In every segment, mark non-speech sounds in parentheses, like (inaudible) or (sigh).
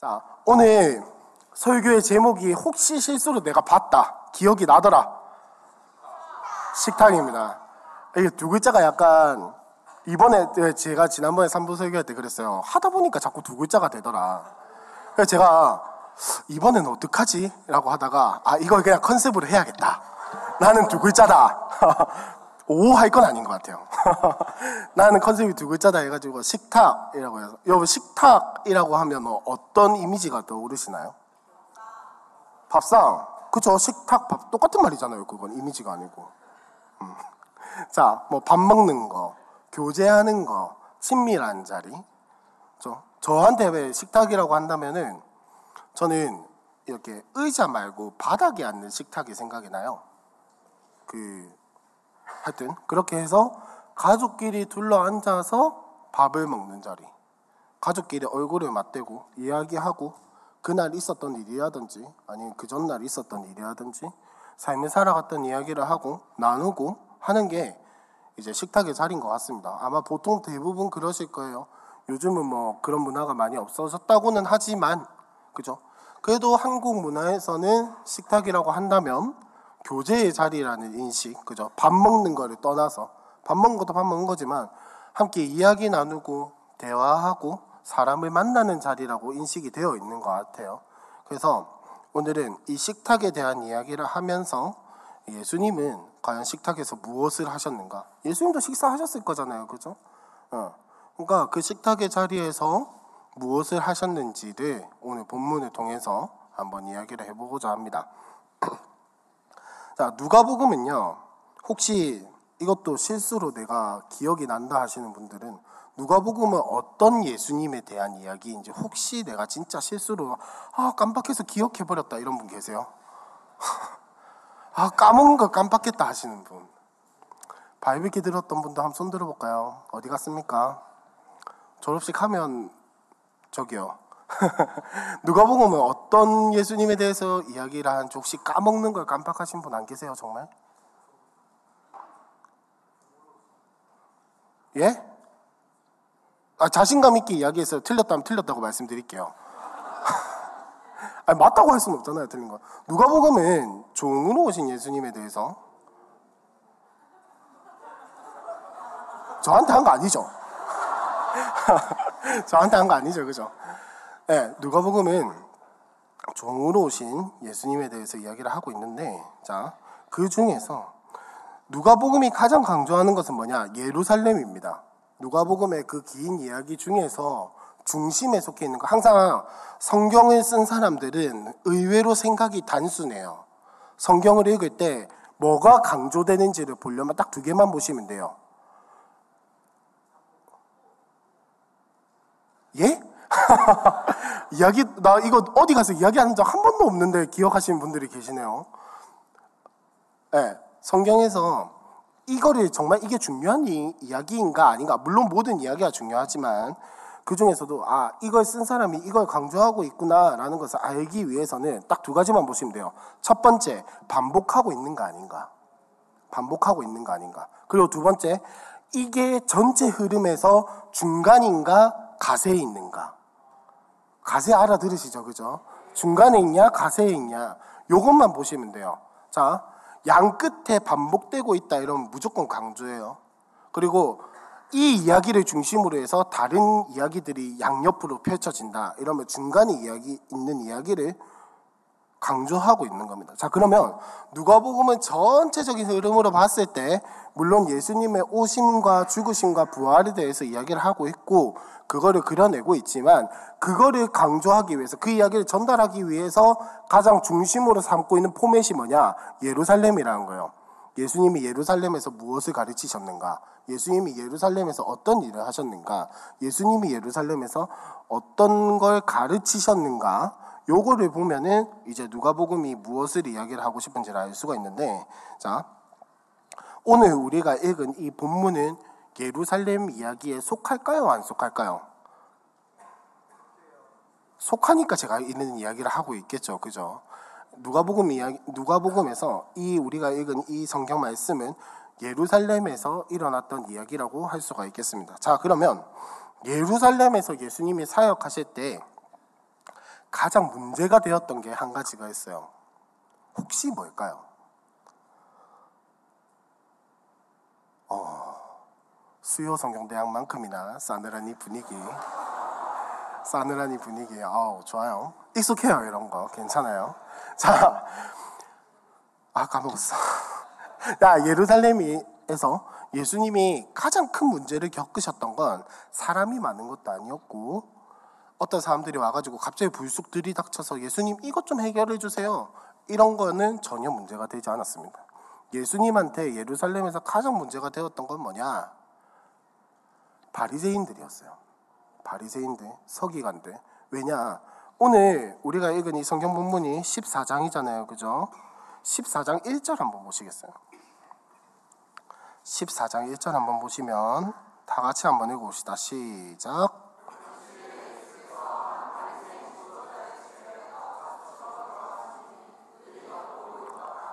자, 오늘 설교의 제목이 혹시 실수로 내가 봤다. 기억이 나더라. 식탁입니다. 이게 두 글자가 약간 이번에 제가 지난번에 3부 설교할 때 그랬어요. 하다 보니까 자꾸 두 글자가 되더라. 그래서 제가 이번에는 어떡하지? 라고 하다가 아, 이걸 그냥 컨셉으로 해야겠다. 나는 두 글자다. (laughs) 오할 건 아닌 것 같아요. (laughs) 나는 컨셉이 두 글자다 해가지고 식탁이라고 해서 여러분 식탁이라고 하면 뭐 어떤 이미지가 떠오르시나요? 밥상 그죠 식탁 밥 똑같은 말이잖아요. 그건 이미지가 아니고. 음. (laughs) 자, 뭐 밥 먹는 거, 교제하는 거, 친밀한 자리. 저 저한테 왜 식탁이라고 한다면은 저는 이렇게 의자 말고 바닥에 앉는 식탁이 생각이 나요. 그 하여튼 그렇게 해서 가족끼리 둘러 앉아서 밥을 먹는 자리. 가족끼리 얼굴을 맞대고 이야기하고 그날 있었던 일이라든지 아니면 그 전날 있었던 일이라든지 삶을 살아갔던 이야기를 하고 나누고 하는 게 이제 식탁의 자리인 것 같습니다. 아마 보통 대부분 그러실 거예요. 요즘은 뭐 그런 문화가 많이 없어졌다고는 하지만 그죠? 그래도 한국 문화에서는 식탁이라고 한다면 교제의 자리라는 인식, 그죠? 밥 먹는 거를 떠나서 밥 먹는 것도 밥 먹는 거지만 함께 이야기 나누고 대화하고 사람을 만나는 자리라고 인식이 되어 있는 것 같아요. 그래서 오늘은 이 식탁에 대한 이야기를 하면서 예수님은 과연 식탁에서 무엇을 하셨는가? 예수님도 식사하셨을 거잖아요, 그죠? 어. 그러니까 그 식탁의 자리에서 무엇을 하셨는지를 오늘 본문을 통해서 한번 이야기를 해보고자 합니다. (clears throat) 자, 누가복음은요. 혹시 이것도 실수로 내가 기억이 난다 하시는 분들은 누가복음은 어떤 예수님에 대한 이야기인지 혹시 내가 진짜 실수로 아 깜빡해서 기억해 버렸다 이런 분 계세요? (laughs) 아 까먹은 거 깜빡했다 하시는 분 바이비키 들었던 분도 한번 손 들어볼까요? 어디 갔습니까? 졸업식 하면 저기요 (laughs) 누가복음은 어떤 예수님에 대해서 이야기를 하는지 혹시 까먹는 걸 깜빡하신 분 안 계세요 정말? 예? 아, 자신감 있게 이야기해서 틀렸다면 틀렸다고 말씀드릴게요. (laughs) 아니, 맞다고 할 수는 없잖아요, 틀린 거. 누가복음은 종으로 오신 예수님에 대해서 저한테 한 거 아니죠? (laughs) 저한테 한 거 아니죠, 그죠? 네, 누가복음은 종으로 오신 예수님에 대해서 이야기를 하고 있는데, 자, 그 중에서 누가복음이 가장 강조하는 것은 뭐냐? 예루살렘입니다. 누가복음의 그 긴 이야기 중에서 중심에 속해 있는 거. 항상 성경을 쓴 사람들은 의외로 생각이 단순해요. 성경을 읽을 때 뭐가 강조되는지를 보려면 딱 두 개만 보시면 돼요. 예? (laughs) 이야기, 나 이거 어디 가서 이야기한 적한 번도 없는데 기억하시는 분들이 계시네요. 네, 성경에서 이거를 정말 이게 중요한 이, 이야기인가 아닌가 물론 모든 이야기가 중요하지만 그 중에서도 아 이걸 쓴 사람이 이걸 강조하고 있구나라는 것을 알기 위해서는 딱 두 가지만 보시면 돼요. 첫 번째 반복하고 있는 거 아닌가 반복하고 있는 거 아닌가 그리고 두 번째 이게 전체 흐름에서 중간인가 가세에 있는가 가세 알아들으시죠 그죠? 중간에 있냐 가세에 있냐 요것만 보시면 돼요. 자 양 끝에 반복되고 있다 이러면 무조건 강조해요. 그리고 이 이야기를 중심으로 해서 다른 이야기들이 양옆으로 펼쳐진다. 이러면 중간에 이야기 있는 이야기를 강조하고 있는 겁니다. 자, 그러면 누가복음은 전체적인 흐름으로 봤을 때 물론 예수님의 오심과 죽으심과 부활에 대해서 이야기를 하고 있고 그거를 그려내고 있지만 그거를 강조하기 위해서 그 이야기를 전달하기 위해서 가장 중심으로 삼고 있는 포맷이 뭐냐? 예루살렘이라는 거예요. 예수님이 예루살렘에서 무엇을 가르치셨는가? 예수님이 예루살렘에서 어떤 일을 하셨는가? 예수님이 예루살렘에서 어떤 걸 가르치셨는가? 요거를 보면은 이제 누가복음이 무엇을 이야기를 하고 싶은지를 알 수가 있는데 자 오늘 우리가 읽은 이 본문은 예루살렘 이야기에 속할까요? 안 속할까요? 속하니까 제가 있는 이야기를 하고 있겠죠. 그죠? 누가복음 이야기 누가복음에서 이 우리가 읽은 이 성경 말씀은 예루살렘에서 일어났던 이야기라고 할 수가 있겠습니다. 자, 그러면 예루살렘에서 예수님이 사역하실 때 가장 문제가 되었던 게 한 가지가 있어요. 혹시 뭘까요? 어, 수요 성경대학만큼이나 싸늘한 이 분위기. 싸늘한 이 분위기. 아우, 좋아요. 익숙해요, 이런 거. 괜찮아요. 자, 아, 까먹었어. (laughs) 야, 예루살렘에서 예수님이 가장 큰 문제를 겪으셨던 건 사람이 많은 것도 아니었고, 어떤 사람들이 와가지고 갑자기 불쑥 들이닥쳐서 예수님 이것 좀 해결해 주세요. 이런 거는 전혀 문제가 되지 않았습니다. 예수님한테 예루살렘에서 가장 문제가 되었던 건 뭐냐? 바리새인들이었어요. 바리새인들, 서기관들. 왜냐? 오늘 우리가 읽은 이 성경 본문이 14장이잖아요. 그죠? 14장 1절 한번 보시겠어요? 14장 1절 한번 보시면 다 같이 한번 읽어봅시다. 시작.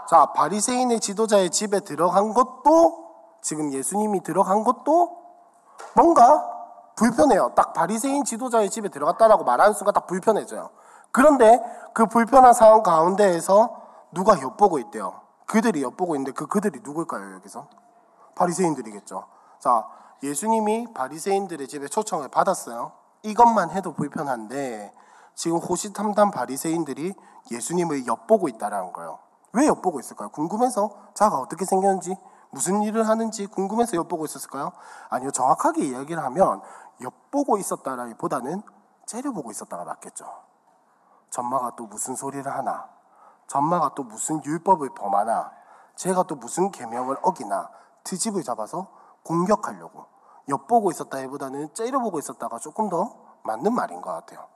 자, 바리새인의 지도자의 집에 들어간 것도 지금 예수님이 들어간 것도 뭔가 불편해요. 딱 바리새인 지도자의 집에 들어갔다라고 말하는 순간 딱 불편해져요. 그런데 그 불편한 상황 가운데에서 누가 엿보고 있대요. 그들이 엿보고 있는데 그 그들이 누굴까요, 여기서? 바리새인들이겠죠. 자, 예수님이 바리새인들의 집에 초청을 받았어요. 이것만 해도 불편한데 지금 호시탐탐 바리새인들이 예수님을 엿보고 있다라는 거예요. 왜 엿보고 있을까요? 궁금해서 자가 어떻게 생겼는지 무슨 일을 하는지 궁금해서 엿보고 있었을까요? 아니요, 정확하게 이야기를 하면 엿보고 있었다라기보다는 째려보고 있었다가 맞겠죠. 전마가 또 무슨 소리를 하나, 전마가 또 무슨 율법을 범하나, 제가 또 무슨 계명을 어기나 트집을 잡아서 공격하려고 엿보고 있었다기보다는 째려보고 있었다가 조금 더 맞는 말인 것 같아요.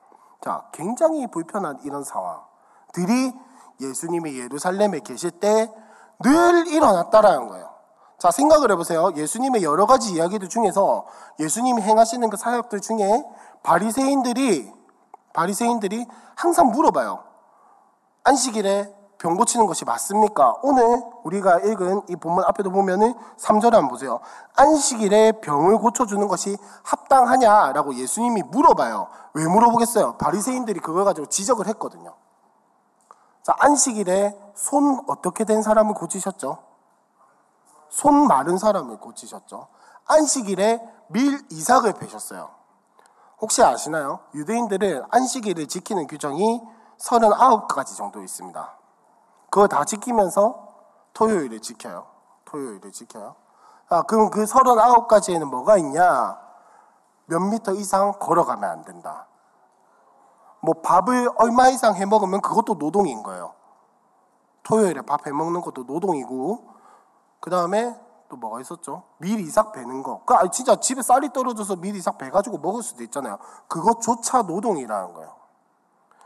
자, 굉장히 불편한 이런 상황들이 예수님이 예루살렘에 계실 때 늘 일어났다라는 거예요. 자, 생각을 해보세요. 예수님의 여러 가지 이야기들 중에서 예수님이 행하시는 그 사역들 중에 바리새인들이 바리새인들이 항상 물어봐요. 안식일에 병 고치는 것이 맞습니까? 오늘 우리가 읽은 이 본문 앞에도 보면은 3절에 한번 보세요. 안식일에 병을 고쳐주는 것이 합당하냐라고 예수님이 물어봐요. 왜 물어보겠어요? 바리새인들이 그걸 가지고 지적을 했거든요. 자, 안식일에 손 어떻게 된 사람을 고치셨죠? 손 마른 사람을 고치셨죠. 안식일에 밀 이삭을 베셨어요. 혹시 아시나요? 유대인들은 안식일을 지키는 규정이 39가지 정도 있습니다. 그걸 다 지키면서 토요일을 지켜요. 토요일을 지켜요. 아, 그럼 그 39가지에는 뭐가 있냐? 몇 미터 이상 걸어가면 안 된다. 뭐 밥을 얼마 이상 해 먹으면 그것도 노동인 거예요. 토요일에 밥 해 먹는 것도 노동이고 그 다음에 또 뭐가 있었죠? 밀 이삭 베는 거. 그 진짜 집에 쌀이 떨어져서 밀 이삭 배 가지고 먹을 수도 있잖아요. 그것조차 노동이라는 거예요.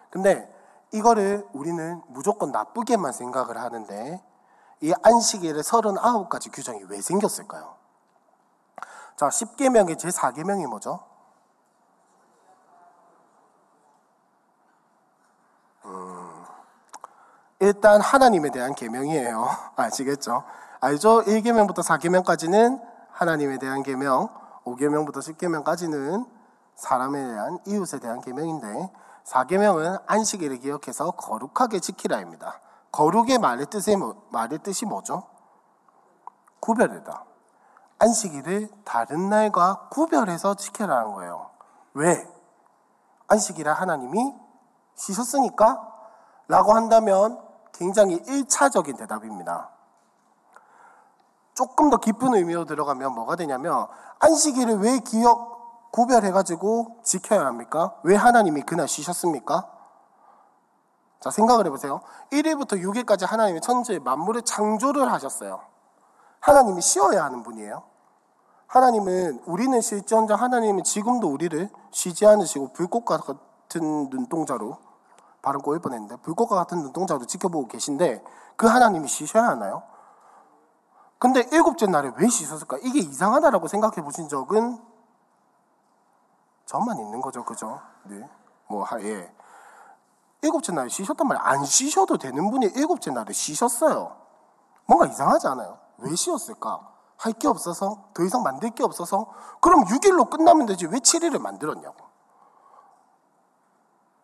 근데 이거를 우리는 무조건 나쁘게만 생각을 하는데 이 안식일에 39가지 규정이 왜 생겼을까요? 자, 10계명의 제 4계명이 뭐죠? 일단 하나님에 대한 계명이에요. (laughs) 아시겠죠? 알죠? 1계명부터 4계명까지는 하나님에 대한 계명, 5계명부터 10계명까지는 사람에 대한 이웃에 대한 계명인데 4계명은 안식일을 기억해서 거룩하게 지키라입니다. 거룩의 말의 뜻이 뭐, 말의 뜻이 뭐죠? 구별이다. 안식일을 다른 날과 구별해서 지켜라는 거예요. 왜? 안식일에 하나님이 쉬셨으니까? 라고 한다면 굉장히 1차적인 대답입니다. 조금 더 깊은 의미로 들어가면 뭐가 되냐면 안식일을 왜 기억 구별해가지고 지켜야 합니까? 왜 하나님이 그날 쉬셨습니까? 자 생각을 해보세요. 1일부터 6일까지 하나님이 천지 만물을 창조를 하셨어요. 하나님이 쉬어야 하는 분이에요. 하나님은 우리는 실지언정 하나님은 지금도 우리를 쉬지 않으시고 불꽃과 같은 눈동자로 발음 꼬일 뻔했는데 불꽃과 같은 눈동자로 지켜보고 계신데 그 하나님이 쉬셔야 하나요? 근데 일곱째 날에 왜 쉬셨을까? 이게 이상하다라고 생각해 보신 적은 저만 있는 거죠, 그죠? 네. 뭐, 예. 일곱째 날에 쉬셨단 말이에요. 안 쉬셔도 되는 분이 일곱째 날에 쉬셨어요. 뭔가 이상하지 않아요? 왜 쉬었을까? 할 게 없어서? 더 이상 만들 게 없어서? 그럼 6일로 끝나면 되지. 왜 7일을 만들었냐고.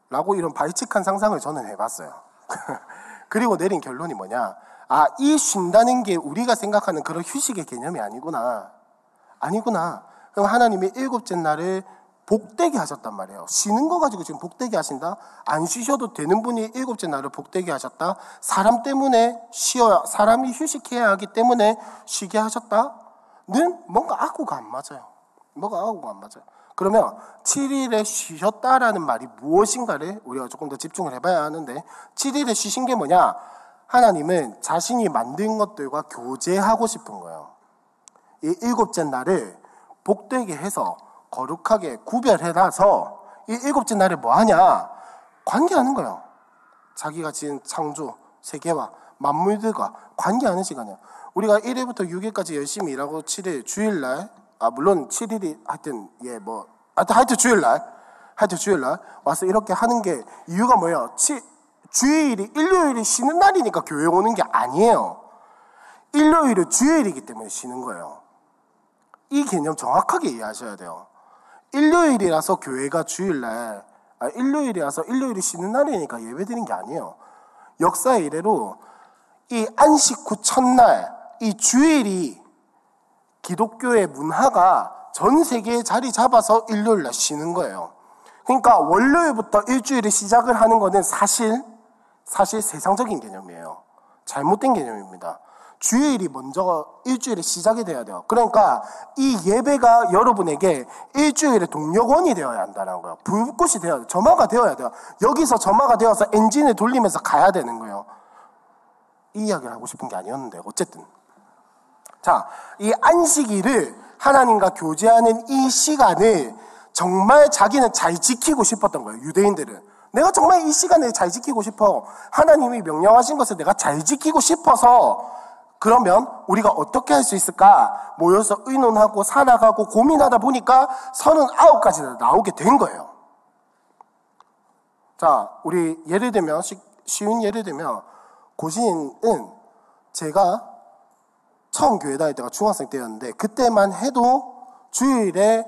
라고 이런 발칙한 상상을 저는 해봤어요. (laughs) 그리고 내린 결론이 뭐냐? 아, 이 쉰다는 게 우리가 생각하는 그런 휴식의 개념이 아니구나. 아니구나. 그럼 하나님이 일곱째 날을 복되게 하셨단 말이에요. 쉬는 거 가지고 지금 복되게 하신다? 안 쉬셔도 되는 분이 일곱째 날을 복되게 하셨다? 사람 때문에 쉬어야, 사람이 휴식해야 하기 때문에 쉬게 하셨다?는 뭔가 악구가 안 맞아요. 뭐가 악구가 안 맞아요. 그러면 7일에 쉬셨다라는 말이 무엇인가를 우리가 조금 더 집중을 해봐야 하는데 7일에 쉬신 게 뭐냐? 하나님은 자신이 만든 것들과 교제하고 싶은 거예요. 이 일곱째 날을 복되게 해서 거룩하게 구별해놔서 이 일곱째 날에 뭐 하냐? 관계하는 거예요. 자기가 지은 창조, 세계와 만물들과 관계하는 시간이야. 우리가 1일부터 6일까지 열심히 일하고 7일, 주일날, 아, 물론 7일이 하여튼, 예, 뭐, 하여튼, 주일날, 하여튼 주일날 와서 이렇게 하는 게 이유가 뭐예요? 치, 주일이, 일요일이 쉬는 날이니까 교회 오는 게 아니에요. 일요일은 주일이기 때문에 쉬는 거예요. 이 개념 정확하게 이해하셔야 돼요. 일요일이라서 교회가 주일날, 아, 일요일이라서 일요일이 쉬는 날이니까 예배 드리는 게 아니에요. 역사의 이래로 이 안식 후 첫날, 이 주일이 기독교의 문화가 전 세계에 자리 잡아서 일요일날 쉬는 거예요. 그러니까 월요일부터 일주일을 시작을 하는 것은 사실, 사실 세상적인 개념이에요. 잘못된 개념입니다. 주일이 먼저 일주일의 시작이 되어야 돼요. 그러니까 이 예배가 여러분에게 일주일의 동력원이 되어야 한다는 거예요. 불꽃이 되어야 돼요. 점화가 되어야 돼요. 여기서 점화가 되어서 엔진을 돌리면서 가야 되는 거예요. 이 이야기를 하고 싶은 게 아니었는데 어쨌든 자, 이 안식일을 하나님과 교제하는 이 시간을 정말 자기는 잘 지키고 싶었던 거예요. 유대인들은. 내가 정말 이 시간을 잘 지키고 싶어. 하나님이 명령하신 것을 내가 잘 지키고 싶어서 그러면 우리가 어떻게 할 수 있을까? 모여서 의논하고 살아가고 고민하다 보니까 39가지가 나오게 된 거예요. 자, 우리 예를 들면, 쉬운 예를 들면, 고신은 제가 처음 교회 다닐 때가 중학생 때였는데, 그때만 해도 주일에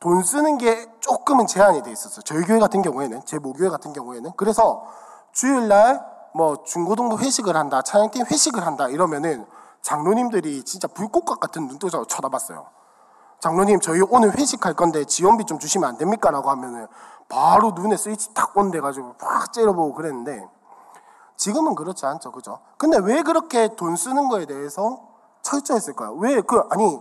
돈 쓰는 게 조금은 제한이 돼 있었어요. 저희 교회 같은 경우에는, 제 모교회 같은 경우에는. 그래서 주일날 뭐 중고등부 회식을 한다, 찬양팀 회식을 한다 이러면은 장로님들이 진짜 불꽃각 같은 눈동자로 쳐다봤어요. 장로님 저희 오늘 회식할 건데 지원비 좀 주시면 안 됩니까? 라고 하면은 바로 눈에 스위치 탁 온대 가지고 팍 째려보고 그랬는데 지금은 그렇지 않죠. 그죠? 근데 왜 그렇게 돈 쓰는 거에 대해서 철저했을까요? 왜 그 아니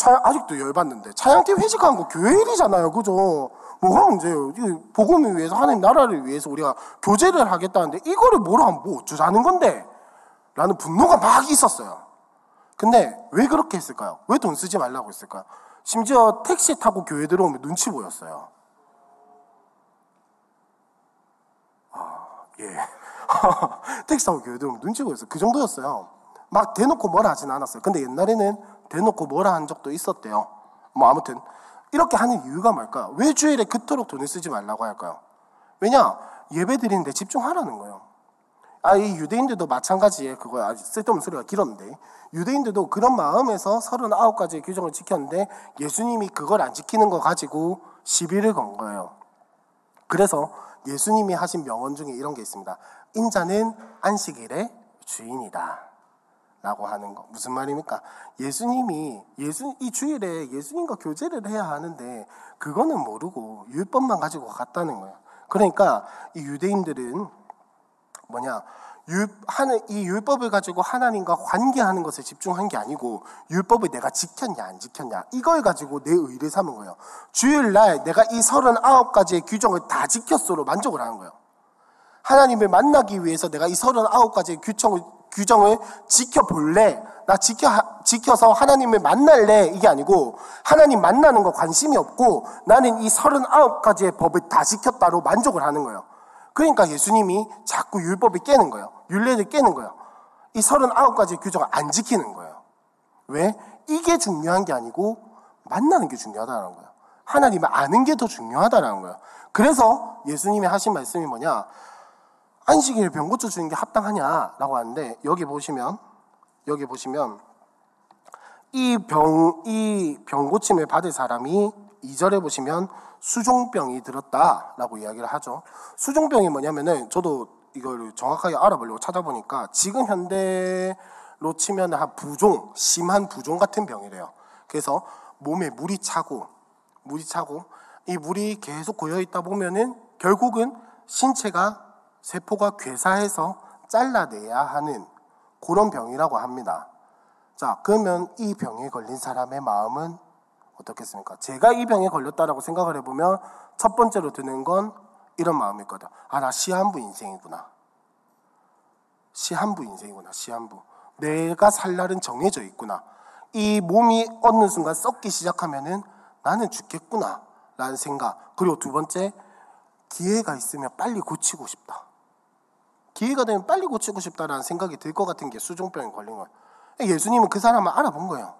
차, 아직도 열받는데 차양팀 회식하는 거 교회 일이잖아요. 그죠? 뭐가 문제예요? 복음을 위해서 하나님 나라를 위해서 우리가 교제를 하겠다는데 이거를 뭐로 하면 뭐 어쩌자는 건데? 라는 분노가 막 있었어요. 근데 왜 그렇게 했을까요? 왜 돈 쓰지 말라고 했을까요? 심지어 택시 타고 교회 들어오면 눈치 보였어요. 아, 예. (laughs) 택시 타고 교회 들어오면 눈치 보였어요. 그 정도였어요. 막 대놓고 뭐라 하진 않았어요. 근데 옛날에는 대놓고 뭐라 한 적도 있었대요. 뭐 아무튼 이렇게 하는 이유가 뭘까요? 왜 주일에 그토록 돈을 쓰지 말라고 할까요? 왜냐? 예배 드리는데 집중하라는 거예요. 아, 이 유대인들도 마찬가지에 그거 아주 쓸데없는 소리가 길었는데 유대인들도 그런 마음에서 39가지의 규정을 지켰는데 예수님이 그걸 안 지키는 거 가지고 시비를 건 거예요. 그래서 예수님이 하신 명언 중에 이런 게 있습니다. 인자는 안식일의 주인이다. 라고 하는 거. 무슨 말입니까? 예수님이, 예수, 이 주일에 예수님과 교제를 해야 하는데, 그거는 모르고 율법만 가지고 갔다는 거예요. 그러니까 이 유대인들은 뭐냐, 율, 하는, 이 율법을 가지고 하나님과 관계하는 것에 집중한 게 아니고, 율법을 내가 지켰냐, 안 지켰냐, 이걸 가지고 내 의를 삼은 거예요. 주일날 내가 이 39가지의 규정을 다 지켰어로 만족을 하는 거예요. 하나님을 만나기 위해서 내가 이 39가지의 규정을 규정을 지켜볼래? 나 지켜, 지켜서 하나님을 만날래? 이게 아니고, 하나님 만나는 거 관심이 없고, 나는 이 39가지의 법을 다 지켰다로 만족을 하는 거예요. 그러니까 예수님이 자꾸 율법을 깨는 거예요. 율례를 깨는 거예요. 이 39가지의 규정을 안 지키는 거예요. 왜? 이게 중요한 게 아니고, 만나는 게 중요하다는 거예요. 하나님을 아는 게 더 중요하다는 거예요. 그래서 예수님이 하신 말씀이 뭐냐? 안식일 병 고쳐 주는 게 합당하냐라고 하는데 여기 보시면 여기 보시면 이 병 이 병 고침을 받을 사람이 2절에 보시면 수종병이 들었다라고 이야기를 하죠. 수종병이 뭐냐면은 저도 이걸 정확하게 알아보려고 찾아보니까 지금 현대로 치면 한 부종, 심한 부종 같은 병이래요. 그래서 몸에 물이 차고 물이 차고 이 물이 계속 고여 있다 보면은 결국은 신체가 세포가 괴사해서 잘라내야 하는 그런 병이라고 합니다. 자, 그러면 이 병에 걸린 사람의 마음은 어떻겠습니까? 제가 이 병에 걸렸다라고 생각을 해보면 첫 번째로 드는 건 이런 마음일 거다. 아, 나 시한부 인생이구나. 시한부 인생이구나. 시한부. 내가 살 날은 정해져 있구나. 이 몸이 어느 순간 썩기 시작하면은 나는 죽겠구나. 라는 생각. 그리고 두 번째, 기회가 있으면 빨리 고치고 싶다. 기회가 되면 빨리 고치고 싶다라는 생각이 들 것 같은 게 수종병에 걸린 거예요. 예수님은 그 사람을 알아본 거예요.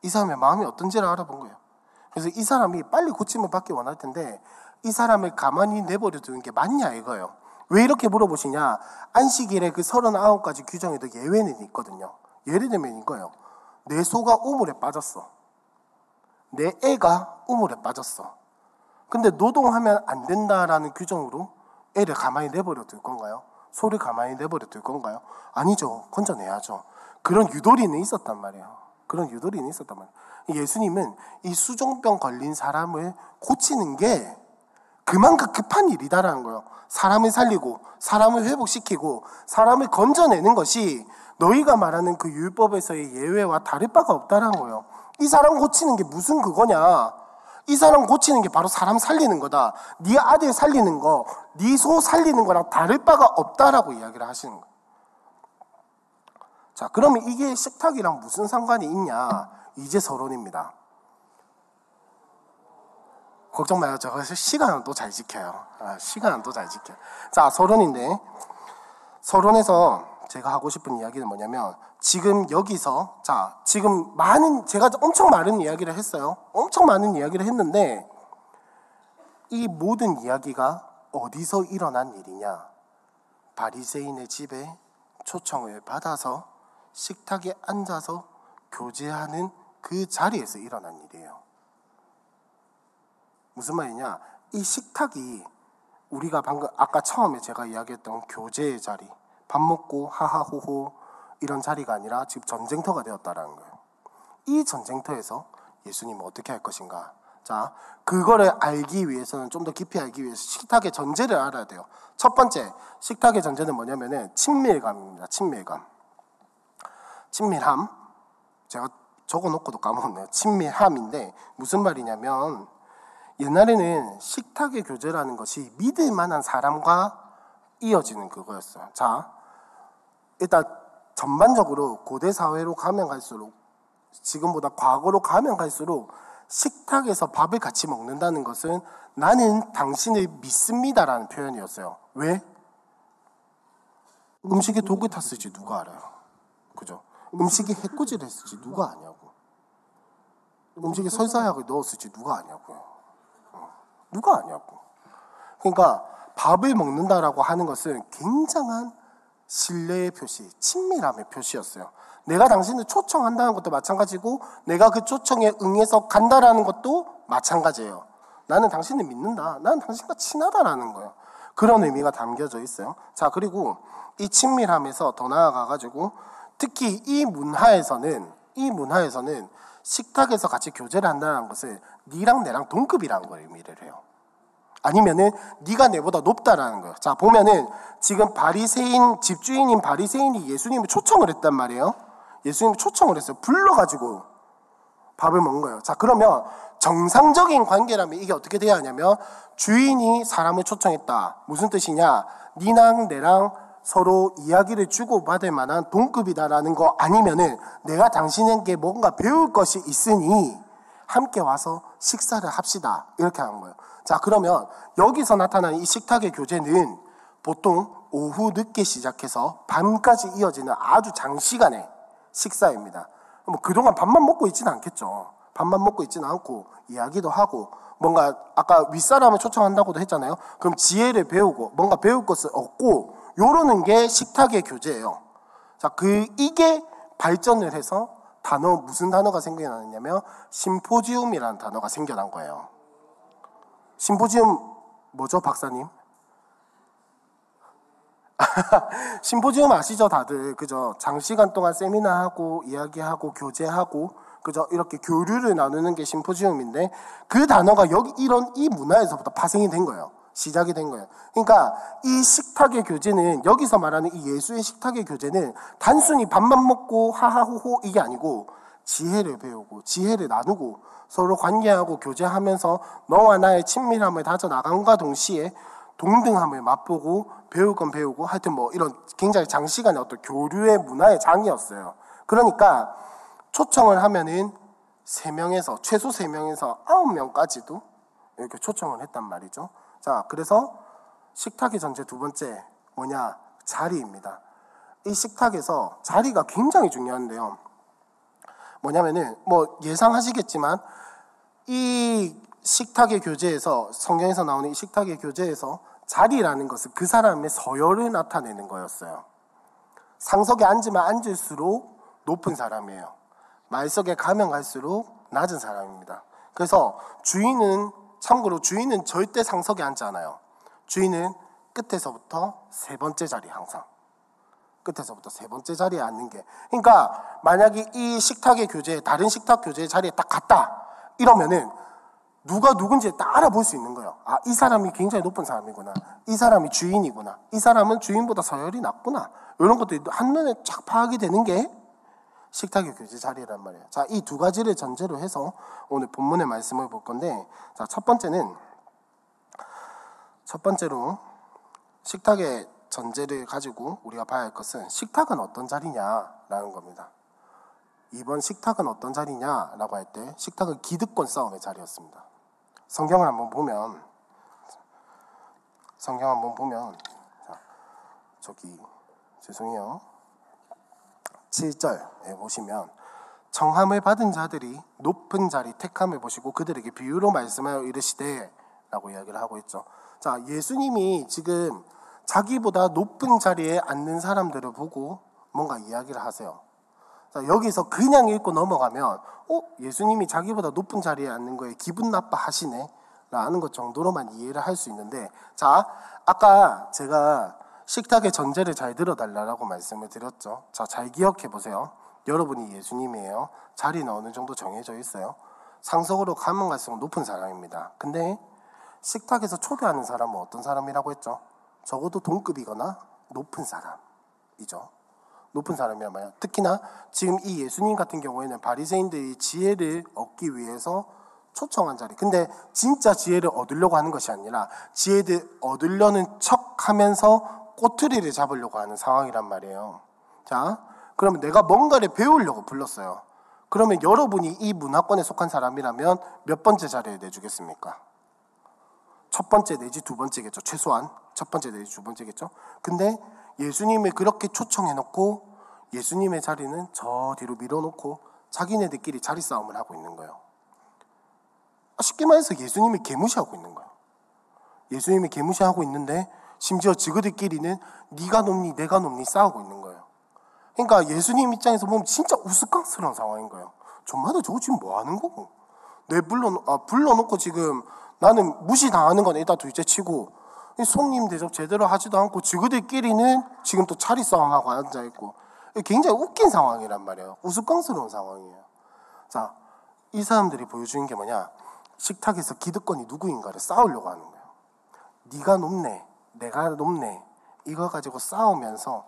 이 사람의 마음이 어떤지를 알아본 거예요. 그래서 이 사람이 빨리 고침을 받기 원할 텐데 이 사람을 가만히 내버려 두는 게 맞냐 이거예요. 왜 이렇게 물어보시냐? 안식일에 그 39가지 규정에도 예외는 있거든요. 예를 들면 이거예요. 내 소가 우물에 빠졌어. 내 애가 우물에 빠졌어. 근데 노동하면 안 된다라는 규정으로 애를 가만히 내버려 둘 건가요? 소를 가만히 내버려 둘 건가요? 아니죠. 건져내야죠. 그런 유도리는 있었단 말이에요. 그런 유도리는 있었단 말이에요. 예수님은 이 수종병 걸린 사람을 고치는 게 그만큼 급한 일이다라는 거예요. 사람을 살리고 사람을 회복시키고 사람을 건져내는 것이 너희가 말하는 그 율법에서의 예외와 다를 바가 없다라는 거예요. 이 사람 고치는 게 무슨 그거냐? 이 사람 고치는 게 바로 사람 살리는 거다. 네 아들 살리는 거, 네 소 살리는 거랑 다를 바가 없다라고 이야기를 하시는 거예요. 자, 그러면 이게 식탁이랑 무슨 상관이 있냐? 이제 서론입니다. 걱정 마요. 저 시간은 또 잘 지켜요. 아, 시간은 또 잘 지켜요. 자, 서론인데, 서론에서 제가 하고 싶은 이야기는 뭐냐면, 지금 여기서, 자, 지금 많은, 제가 엄청 많은 이야기를 했어요. 엄청 많은 이야기를 했는데, 이 모든 이야기가 어디서 일어난 일이냐? 바리새인의 집에 초청을 받아서 식탁에 앉아서 교제하는 그 자리에서 일어난 일이에요. 무슨 말이냐? 이 식탁이 우리가 방금 아까 처음에 제가 이야기했던 교제의 자리, 밥 먹고 하하호호 이런 자리가 아니라 지금 전쟁터가 되었다라는 거예요. 이 전쟁터에서 예수님은 어떻게 할 것인가? 자, 그거를 알기 위해서는 좀 더 깊이 알기 위해서 식탁의 전제를 알아야 돼요. 첫 번째, 식탁의 전제는 뭐냐면은 친밀감입니다. 친밀감. 친밀함. 제가 적어 놓고도 까먹었네요. 친밀함인데 무슨 말이냐면 옛날에는 식탁의 교제라는 것이 믿을 만한 사람과 이어지는 그거였어요. 자, 일단 전반적으로 고대 사회로 가면 갈수록 지금보다 과거로 가면 갈수록 식탁에서 밥을 같이 먹는다는 것은 나는 당신을 믿습니다라는 표현이었어요. 왜? 음식에 독을 탔을지 누가 알아요? 그죠? 음식에 해코지를 했을지 누가 아냐고. 음식에 설사약을 넣었을지 누가 아냐고요. 어, 누가 아냐고. 그러니까 밥을 먹는다라고 하는 것은 굉장한 신뢰의 표시, 친밀함의 표시였어요. 내가 당신을 초청한다는 것도 마찬가지고 내가 그 초청에 응해서 간다라는 것도 마찬가지예요. 나는 당신을 믿는다. 나는 당신과 친하다라는 거예요. 그런 의미가 담겨져 있어요. 자, 그리고 이 친밀함에서 더 나아가 가지고 특히 이 문화에서는 이 문화에서는 식탁에서 같이 교제를 한다는 것을 니랑 내랑 동급이라는 걸 의미를 해요. 아니면은 네가 내보다 높다라는 거예요. 자 보면은 지금 바리새인 집주인인 바리새인이 예수님을 초청을 했단 말이에요. 예수님이 초청을 했어요. 불러가지고 밥을 먹은 거예요. 자 그러면 정상적인 관계라면 이게 어떻게 돼야 하냐면 주인이 사람을 초청했다. 무슨 뜻이냐? 니랑 내랑 서로 이야기를 주고받을 만한 동급이다라는 거 아니면은 내가 당신에게 뭔가 배울 것이 있으니 함께 와서 식사를 합시다. 이렇게 하는 거예요. 자, 그러면 여기서 나타난 이 식탁의 교제는 보통 오후 늦게 시작해서 밤까지 이어지는 아주 장시간의 식사입니다. 뭐 그동안 밥만 먹고 있지는 않겠죠. 밥만 먹고 있지는 않고 이야기도 하고 뭔가 아까 윗사람을 초청한다고도 했잖아요. 그럼 지혜를 배우고 뭔가 배울 것을 얻고 요러는 게 식탁의 교제예요. 자, 그, 이게 발전을 해서 단어, 무슨 단어가 생겨나느냐면, 심포지움이라는 단어가 생겨난 거예요. 심포지움 뭐죠, 박사님? (laughs) 심포지움 아시죠, 다들? 그죠? 장시간 동안 세미나하고, 이야기하고, 교제하고, 그죠? 이렇게 교류를 나누는 게 심포지움인데, 그 단어가 여기 이런 이 문화에서부터 파생이 된 거예요. 시작이 된 거예요. 그러니까 이 식탁의 교제는 여기서 말하는 이 예수의 식탁의 교제는 단순히 밥만 먹고 하하호호 이게 아니고 지혜를 배우고 지혜를 나누고 서로 관계하고 교제하면서 너와 나의 친밀함을 다져 나간과 동시에 동등함을 맛보고 배울 건 배우고 하여튼 뭐 이런 굉장히 장시간의 어떤 교류의 문화의 장이었어요. 그러니까 초청을 하면은 세 명에서 최소 세 명에서 아홉 명까지도 이렇게 초청을 했단 말이죠. 자, 그래서 식탁의 전제 두 번째 뭐냐? 자리입니다. 이 식탁에서 자리가 굉장히 중요한데요. 뭐냐면은 뭐 예상하시겠지만 이 식탁의 교제에서 성경에서 나오는 이 식탁의 교제에서 자리라는 것은 그 사람의 서열을 나타내는 거였어요. 상석에 앉으면 앉을수록 높은 사람이에요. 말석에 가면 갈수록 낮은 사람입니다. 그래서 주인은 참고로 주인은 절대 상석에 앉지 않아요. 주인은 끝에서부터 세 번째 자리 항상. 끝에서부터 세 번째 자리에 앉는 게. 그러니까 만약에 이 식탁의 교재, 다른 식탁 교재의 자리에 딱 갔다. 이러면은 누가 누군지 딱 알아볼 수 있는 거예요. 아, 이 사람이 굉장히 높은 사람이구나. 이 사람이 주인이구나. 이 사람은 주인보다 서열이 낮구나. 이런 것들이 한눈에 쫙 파악이 되는 게 식탁의 교제 자리란 말이에요. 자, 이 두 가지를 전제로 해서 오늘 본문의 말씀을 볼 건데, 자, 첫 번째는, 첫 번째로 식탁의 전제를 가지고 우리가 봐야 할 것은 식탁은 어떤 자리냐라는 겁니다. 이번 식탁은 어떤 자리냐라고 할 때 식탁은 기득권 싸움의 자리였습니다. 성경을 한번 보면 성경 한번 보면 자, 저기 죄송해요. 7절에 보시면 청함을 받은 자들이 높은 자리 택함을 보시고 그들에게 비유로 말씀하여 이르시되 라고 이야기를 하고 있죠. 자, 예수님이 지금 자기보다 높은 자리에 앉는 사람들을 보고 뭔가 이야기를 하세요. 자, 여기서 그냥 읽고 넘어가면, 어? 예수님이 자기보다 높은 자리에 앉는 거에 기분 나빠 하시네? 라는 것 정도로만 이해를 할 수 있는데, 자, 아까 제가 식탁의 전제를 잘 들어달라고 말씀을 드렸죠. 자, 잘 기억해 보세요. 여러분이 예수님이에요. 자리는 어느 정도 정해져 있어요. 상석으로 가면 갈수록 높은 사람입니다. 근데 식탁에서 초대하는 사람은 어떤 사람이라고 했죠? 적어도 동급이거나 높은 사람이죠. 높은 사람이란 말이야. 특히나 지금 이 예수님 같은 경우에는 바리새인들이 지혜를 얻기 위해서 초청한 자리. 근데 진짜 지혜를 얻으려고 하는 것이 아니라 지혜를 얻으려는 척하면서 꼬투리를 잡으려고 하는 상황이란 말이에요. 자, 그러면 내가 뭔가를 배우려고 불렀어요. 그러면 여러분이 이 문화권에 속한 사람이라면 몇 번째 자리에 내주겠습니까? 첫 번째 내지 두 번째겠죠. 최소한 첫 번째 내지 두 번째겠죠. 근데 예수님을 그렇게 초청해놓고 예수님의 자리는 저 뒤로 밀어놓고 자기네들끼리 자리 싸움을 하고 있는 거예요. 아, 쉽게 말해서 예수님을 개무시하고 있는 거예요. 예수님이 개무시하고 있는데 심지어 지그들끼리는 네가 높니 내가 높니 싸우고 있는 거예요. 그러니까 예수님 입장에서 보면 진짜 우스꽝스러운 상황인 거예요. 좀마다 저거 지금 뭐 하는 거고? 내 불러 아, 불러놓고 지금 나는 무시당하는 건 일단 둘째 치고 손님 대접 제대로 하지도 않고 지그들끼리는 지금 또 차리 싸움하고 앉아 있고 굉장히 웃긴 상황이란 말이에요. 우스꽝스러운 상황이에요. 자, 이 사람들이 보여주는 게 뭐냐? 식탁에서 기득권이 누구인가를 싸우려고 하는 거예요. 네가 높네, 내가 높네. 이거 가지고 싸우면서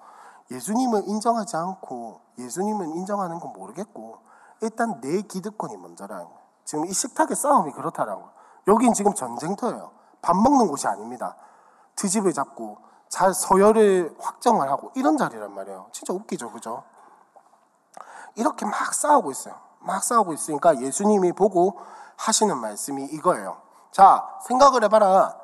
예수님을 인정하지 않고 예수님은 인정하는 건 모르겠고 일단 내 기득권이 먼저라는 거예요. 지금 이 식탁의 싸움이 그렇다라는 거예요. 여긴 지금 전쟁터예요. 밥 먹는 곳이 아닙니다. 트집을 잡고 잘 서열을 확정을 하고 이런 자리란 말이에요. 진짜 웃기죠, 그죠? 이렇게 막 싸우고 있어요. 막 싸우고 있으니까 예수님이 보고 하시는 말씀이 이거예요. 자, 생각을 해봐라.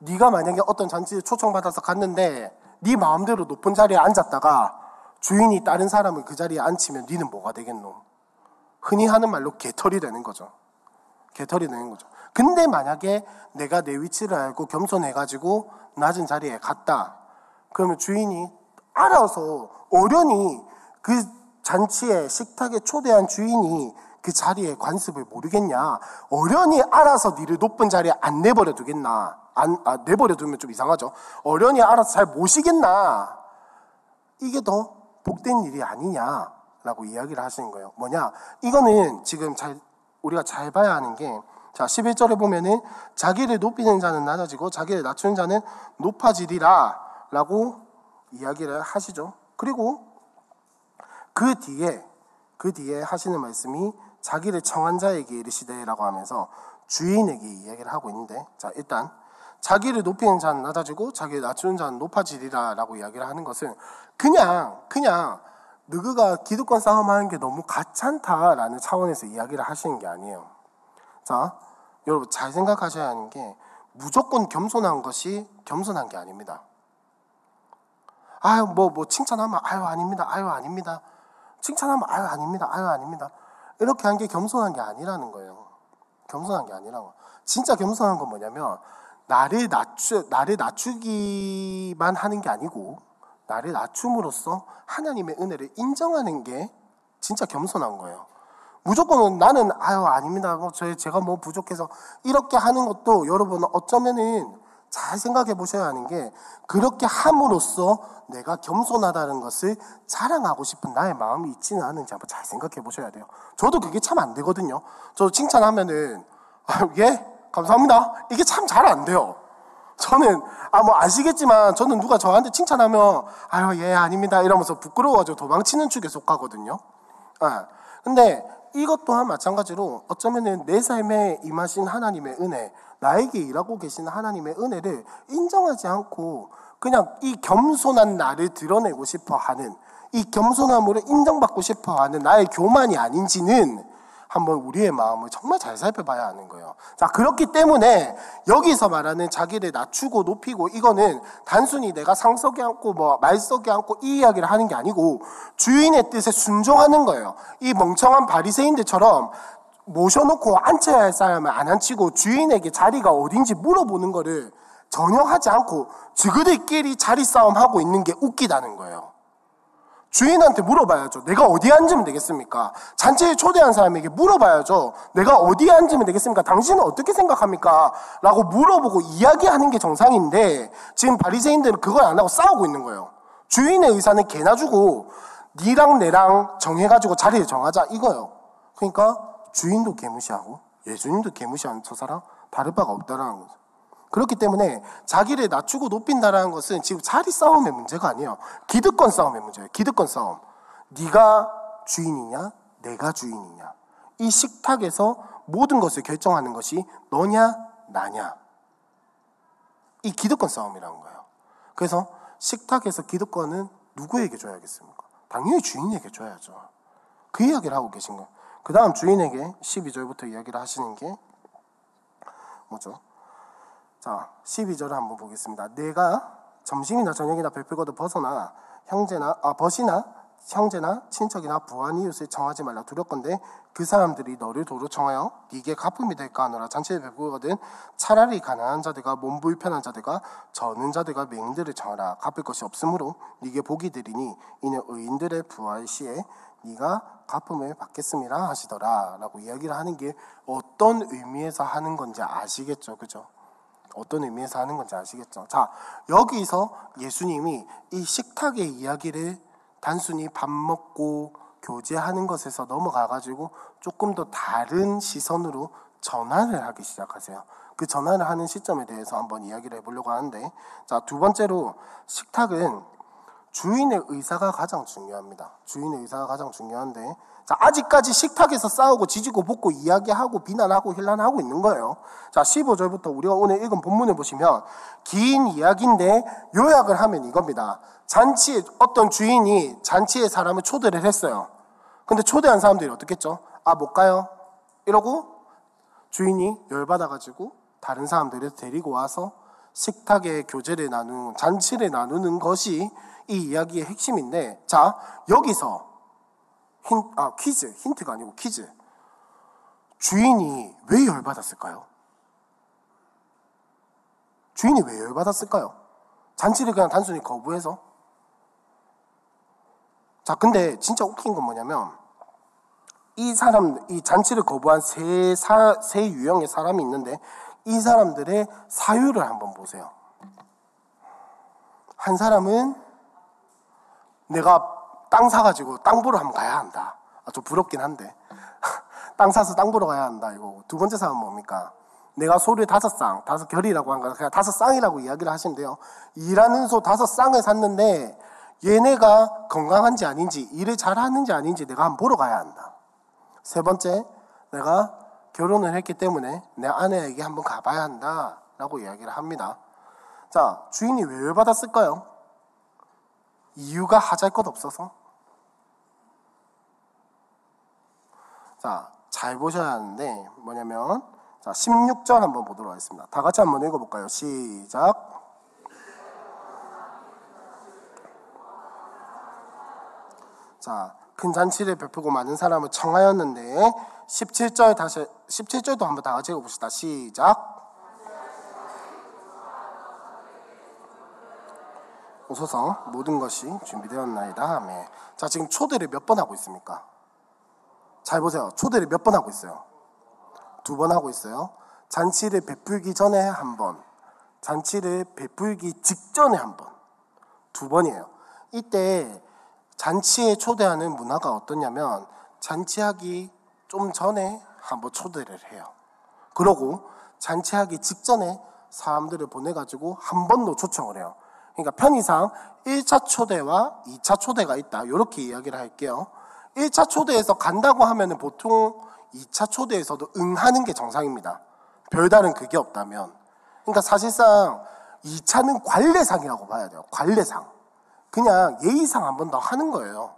네가 만약에 어떤 잔치에 초청받아서 갔는데 네 마음대로 높은 자리에 앉았다가 주인이 다른 사람을 그 자리에 앉히면 네는 뭐가 되겠노? 흔히 하는 말로 개털이 되는 거죠. 개털이 되는 거죠. 근데 만약에 내가 내 위치를 알고 겸손해가지고 낮은 자리에 갔다. 그러면 주인이 알아서 어련히 그 잔치에 식탁에 초대한 주인이 그 자리의 관습을 모르겠냐? 어련히 알아서 니를 높은 자리에 안 내버려 두겠나? 안, 아, 내버려 두면 좀 이상하죠. 어련히 알아서 잘 모시겠나? 이게 더 복된 일이 아니냐라고 이야기를 하시는 거예요. 뭐냐? 이거는 지금 잘 우리가 잘 봐야 하는 게 자, 11절에 보면은 자기를 높이는 자는 낮아지고 자기를 낮추는 자는 높아지리라 라고 이야기를 하시죠. 그리고 그 뒤에 그 뒤에 하시는 말씀이 자기를 청한 자에게 이르시되라고 하면서 주인에게 이야기를 하고 있는데 자, 일단 자기를 높이는 자는 낮아지고 자기를 낮추는 자는 높아지리라라고 이야기를 하는 것은 그냥 그냥 너그가 기득권 싸움하는 게 너무 가찮다라는 차원에서 이야기를 하시는 게 아니에요. 자, 여러분 잘 생각하셔야 하는 게 무조건 겸손한 것이 겸손한 게 아닙니다. 아유 뭐뭐 뭐 칭찬하면 아유 아닙니다. 아유 아닙니다. 칭찬하면 아유 아닙니다. 아유 아닙니다. 이렇게 한 게 겸손한 게 아니라는 거예요. 겸손한 게 아니라고. 진짜 겸손한 건 뭐냐면 나를 낮추 나를 낮추기만 하는 게 아니고 나를 낮춤으로써 하나님의 은혜를 인정하는 게 진짜 겸손한 거예요. 무조건 나는 아유 아닙니다. 뭐 저 제가 뭐 부족해서 이렇게 하는 것도 여러분 어쩌면은 잘 생각해 보셔야 하는 게 그렇게 함으로써 내가 겸손하다는 것을 자랑하고 싶은 나의 마음이 있지는 않은지 한번 잘 생각해 보셔야 돼요. 저도 그게 참 안 되거든요. 저 칭찬하면은 아, 예 감사합니다. 이게 참 잘 안 돼요. 저는 아 뭐 아시겠지만 저는 누가 저한테 칭찬하면 아유 예 아닙니다 이러면서 부끄러워가지고 도망치는 축에 속하거든요. 아 근데 이것 또한 마찬가지로 어쩌면은 내 삶에 임하신 하나님의 은혜, 나에게 일하고 계신 하나님의 은혜를 인정하지 않고 그냥 이 겸손한 나를 드러내고 싶어 하는 이 겸손함으로 인정받고 싶어 하는 나의 교만이 아닌지는 한번 우리의 마음을 정말 잘 살펴봐야 하는 거예요. 자, 그렇기 때문에 여기서 말하는 자기를 낮추고 높이고 이거는 단순히 내가 상석에 앉고 뭐 말석에 앉고 이 이야기를 하는 게 아니고 주인의 뜻에 순종하는 거예요. 이 멍청한 바리새인들처럼 모셔놓고 앉혀야 할 사람을 안 앉히고 주인에게 자리가 어딘지 물어보는 거를 전혀 하지 않고 저그들끼리 자리 싸움 하고 있는 게 웃기다는 거예요. 주인한테 물어봐야죠. 내가 어디에 앉으면 되겠습니까? 잔치에 초대한 사람에게 물어봐야죠. 내가 어디에 앉으면 되겠습니까? 당신은 어떻게 생각합니까? 라고 물어보고 이야기하는 게 정상인데 지금 바리새인들은 그걸 안 하고 싸우고 있는 거예요. 주인의 의사는 개나 주고 니랑 내랑 정해가지고 자리를 정하자 이거요. 그러니까 주인도 개무시하고 예수님도 개무시하는 저 사람 다를 바가 없다라는 거죠. 그렇기 때문에 자기를 낮추고 높인다라는 것은 지금 자리 싸움의 문제가 아니에요. 기득권 싸움의 문제예요. 기득권 싸움. 네가 주인이냐, 내가 주인이냐. 이 식탁에서 모든 것을 결정하는 것이 너냐, 나냐. 이 기득권 싸움이라는 거예요. 그래서 식탁에서 기득권은 누구에게 줘야겠습니까? 당연히 주인에게 줘야죠. 그 이야기를 하고 계신 거예요. 그 다음 주인에게 12절부터 이야기를 하시는 게 뭐죠? 자, 12절을 한번 보겠습니다. 내가 점심이나 저녁이나 베풀고도 벗어나 형제나 아 벗이나 형제나 친척이나 부한 이웃을 청하지 말라 두렵건대 그 사람들이 너를 도로 청하여 네게 가품이 될까 하노라 잔치를 베풀거든 차라리 가난한 자들과 몸 불편한 자들과 저는 자들과 맹들을 청하라 갚을 것이 없으므로 네게 복이 되리니 이는 의인들의 부활 시에 네가 가품을 받겠습니다 하시더라라고 이야기를 하는 게 어떤 의미에서 하는 건지 아시겠죠, 그죠? 어떤 의미에서 하는 건지 아시겠죠? 자, 여기서 예수님이 이 식탁의 이야기를 단순히 밥 먹고 교제하는 것에서 넘어가 가지고 조금 더 다른 시선으로 전환을 하기 시작하세요. 그 전환을 하는 시점에 대해서 한번 이야기를 해보려고 하는데, 자, 두 번째로 식탁은 주인의 의사가 가장 중요합니다. 주인의 의사가 가장 중요한데, 자, 아직까지 식탁에서 싸우고 지지고 볶고 이야기하고 비난하고 힐난하고 있는 거예요. 자, 15절부터 우리가 오늘 읽은 본문을 보시면 긴 이야기인데 요약을 하면 이겁니다. 잔치에 어떤 주인이 잔치에 사람을 초대를 했어요. 근데 초대한 사람들이 어떻겠죠? 아, 못 가요. 이러고 주인이 열받아가지고 다른 사람들을 데리고 와서 식탁에 교제를 나누는, 잔치를 나누는 것이 이 이야기의 핵심인데, 자, 여기서 힌, 아, 퀴즈, 힌트가 아니고 퀴즈. 주인이 왜 열받았을까요? 주인이 왜 열받았을까요? 잔치를 그냥 단순히 거부해서? 자, 근데 진짜 웃긴 건 뭐냐면, 이 사람, 이 잔치를 거부한 세, 사, 세 유형의 사람이 있는데 이 사람들의 사유를 한번 보세요. 한 사람은 내가 땅 사가지고 땅 보러 한번 가야 한다. 아, 좀 부럽긴 한데. (laughs) 땅 사서 땅 보러 가야 한다. 이거. 두 번째 사람은 뭡니까? 내가 소를 다섯 쌍, 다섯 결이라고 한 거야. 그냥 다섯 쌍이라고 이야기를 하시면 돼요. 일하는 소 다섯 쌍을 샀는데 얘네가 건강한지 아닌지, 일을 잘하는지 아닌지 내가 한번 보러 가야 한다. 세 번째, 내가 결혼을 했기 때문에 내 아내에게 한번 가봐야 한다. 라고 이야기를 합니다. 자, 주인이 왜 열받았을까요? 이유가 하잘 것 없어서. 자, 잘 보셔야 하는데, 뭐냐면, 자, 16절 한번 보도록 하겠습니다. 다 같이 한번 읽어 볼까요? 시작. 자, 큰 잔치를 베푸고 많은 사람을 청하였는데 17절 다시 17절도 한번 다 같이 읽어봅시다. 시작. 오소서 모든 것이 준비되었나이다. 아멘. 자, 지금 초대를 몇 번 하고 있습니까? 잘 보세요. 초대를 몇 번 하고 있어요? 두 번 하고 있어요. 잔치를 베풀기 전에 한 번, 잔치를 베풀기 직전에 한 번, 두 번이에요. 이때 잔치에 초대하는 문화가 어떠냐면 잔치하기 좀 전에 한번 초대를 해요. 그러고 잔치하기 직전에 사람들을 보내가지고 한 번 더 초청을 해요. 그러니까 편의상 1차 초대와 2차 초대가 있다. 이렇게 이야기를 할게요. 1차 초대에서 간다고 하면 보통 2차 초대에서도 응하는 게 정상입니다. 별다른 그게 없다면. 그러니까 사실상 2차는 관례상이라고 봐야 돼요. 관례상. 그냥 예의상 한 번 더 하는 거예요.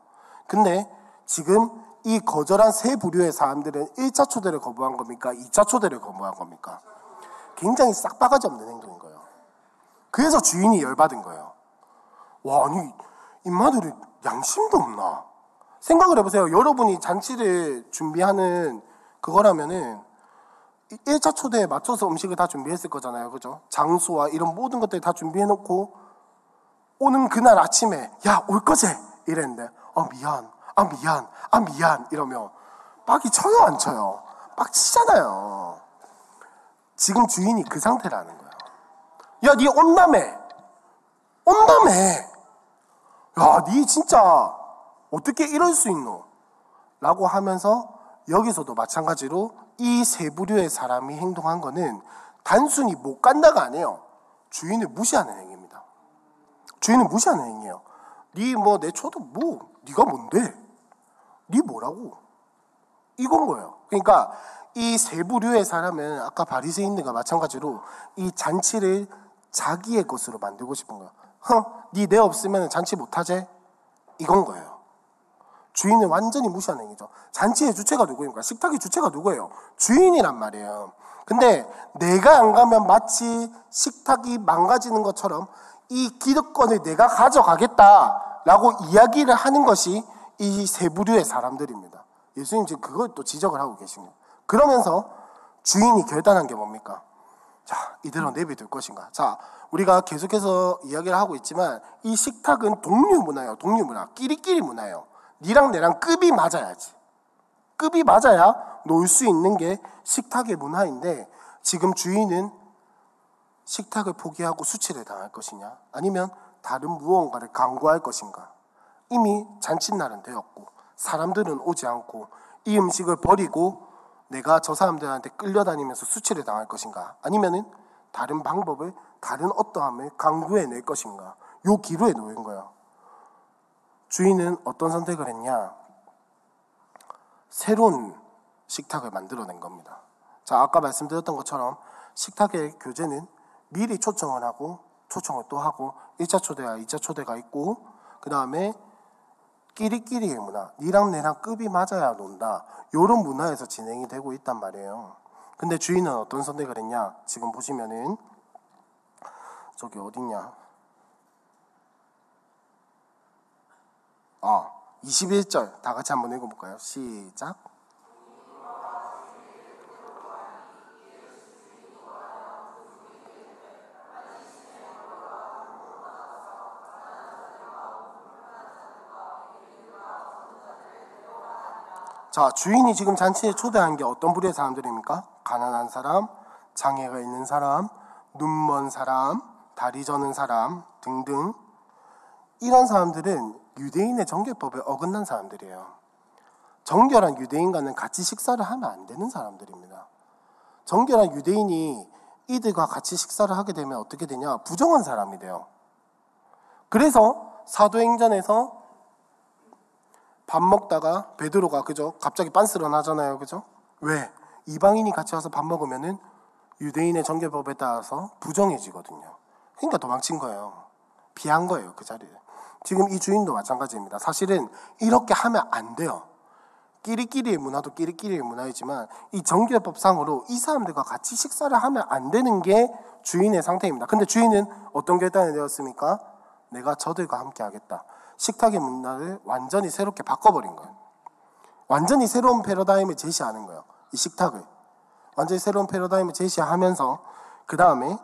근데 지금 이 거절한 세 부류의 사람들은 1차 초대를 거부한 겁니까? 2차 초대를 거부한 겁니까? 굉장히 싹바가지 없는 행동인 거예요. 그래서 주인이 열받은 거예요. 와, 아니, 인마들이 양심도 없나? 생각을 해보세요. 여러분이 잔치를 준비하는 그거라면은 1차 초대에 맞춰서 음식을 다 준비했을 거잖아요. 그죠? 장소와 이런 모든 것들 다 준비해놓고 오는 그날 아침에 야, 올 거지? 이랬는데 아, 미안. 아, 미안. 아, 미안. 이러면 빡이 쳐요, 안 쳐요? 빡 치잖아요. 지금 주인이 그 상태라는 거예요. 야, 니 온다며. 온다며. 야, 니 진짜 어떻게 이럴 수 있노? 라고 하면서 여기서도 마찬가지로 이 세 부류의 사람이 행동한 거는 단순히 못 간다가 아니에요. 주인을 무시하는 행위입니다. 주인을 무시하는 행위예요. 니 뭐내 초도 뭐 니가 뭔데? 니 뭐라고? 이건 거예요. 그러니까 이 세 부류의 사람은 아까 바리새인들과 마찬가지로 이 잔치를 자기의 것으로 만들고 싶은 거야. 허, 니내 없으면 잔치 못하제? 이건 거예요. 주인을 완전히 무시하는 행위죠. 잔치의 주체가 누구입니까? 식탁의 주체가 누구예요? 주인이란 말이에요. 근데 내가 안 가면 마치 식탁이 망가지는 것처럼 이 기득권을 내가 가져가겠다라고 이야기를 하는 것이 이 세 부류의 사람들입니다. 예수님 지금 그걸 또 지적을 하고 계십니다. 그러면서 주인이 결단한 게 뭡니까? 자, 이대로 내비둘 것인가? 자, 우리가 계속해서 이야기를 하고 있지만 이 식탁은 동류 문화예요. 동류 문화. 끼리끼리 문화예요. 니랑 내랑 급이 맞아야지. 급이 맞아야 놀 수 있는 게 식탁의 문화인데 지금 주인은 식탁을 포기하고 수치를 당할 것이냐? 아니면 다른 무언가를 강구할 것인가? 이미 잔칫날은 되었고 사람들은 오지 않고 이 음식을 버리고 내가 저 사람들한테 끌려다니면서 수치를 당할 것인가? 아니면은 다른 방법을 다른 어떠함을 강구해 낼 것인가? 요 기로에 놓인 거야. 주인은 어떤 선택을 했냐? 새로운 식탁을 만들어낸 겁니다. 자, 아까 말씀드렸던 것처럼 식탁의 교재는 미리 초청을 하고 초청을 또 하고 1차 초대와 2차 초대가 있고 그 다음에 끼리끼리의 문화, 니랑 내랑 급이 맞아야 논다. 이런 문화에서 진행이 되고 있단 말이에요. 근데 주인은 어떤 선택을 했냐? 지금 보시면은 저기 어딨냐? 아, 21절 다 같이 한번 읽어볼까요? 시작. 자, 주인이 지금 잔치에 초대한 게 어떤 부류의 사람들입니까? 가난한 사람, 장애가 있는 사람, 눈먼 사람, 다리 저는 사람 등등. 이런 사람들은 유대인의 정결법에 어긋난 사람들이에요. 정결한 유대인과는 같이 식사를 하면 안 되는 사람들입니다. 정결한 유대인이 이들과 같이 식사를 하게 되면 어떻게 되냐? 부정한 사람이 돼요. 그래서 사도행전에서 밥 먹다가 베드로가 그죠? 갑자기 빤스런 하잖아요. 그죠? 왜? 이방인이 같이 와서 밥 먹으면은 유대인의 정결법에 따라서 부정해지거든요. 그러니까 도망친 거예요. 비한 거예요. 그 자리에. 지금 이 주인도 마찬가지입니다. 사실은 이렇게 하면 안 돼요. 끼리끼리의 문화도 끼리끼리의 문화이지만 이 정결법상으로 이 사람들과 같이 식사를 하면 안 되는 게 주인의 상태입니다. 근데 주인은 어떤 결단을 내었습니까? 내가 저들과 함께 하겠다. 식탁의 문화를 완전히 새롭게 바꿔버린 거예요. 완전히 새로운 패러다임을 제시하는 거예요. 이 식탁을. 완전히 새로운 패러다임을 제시하면서 그 다음에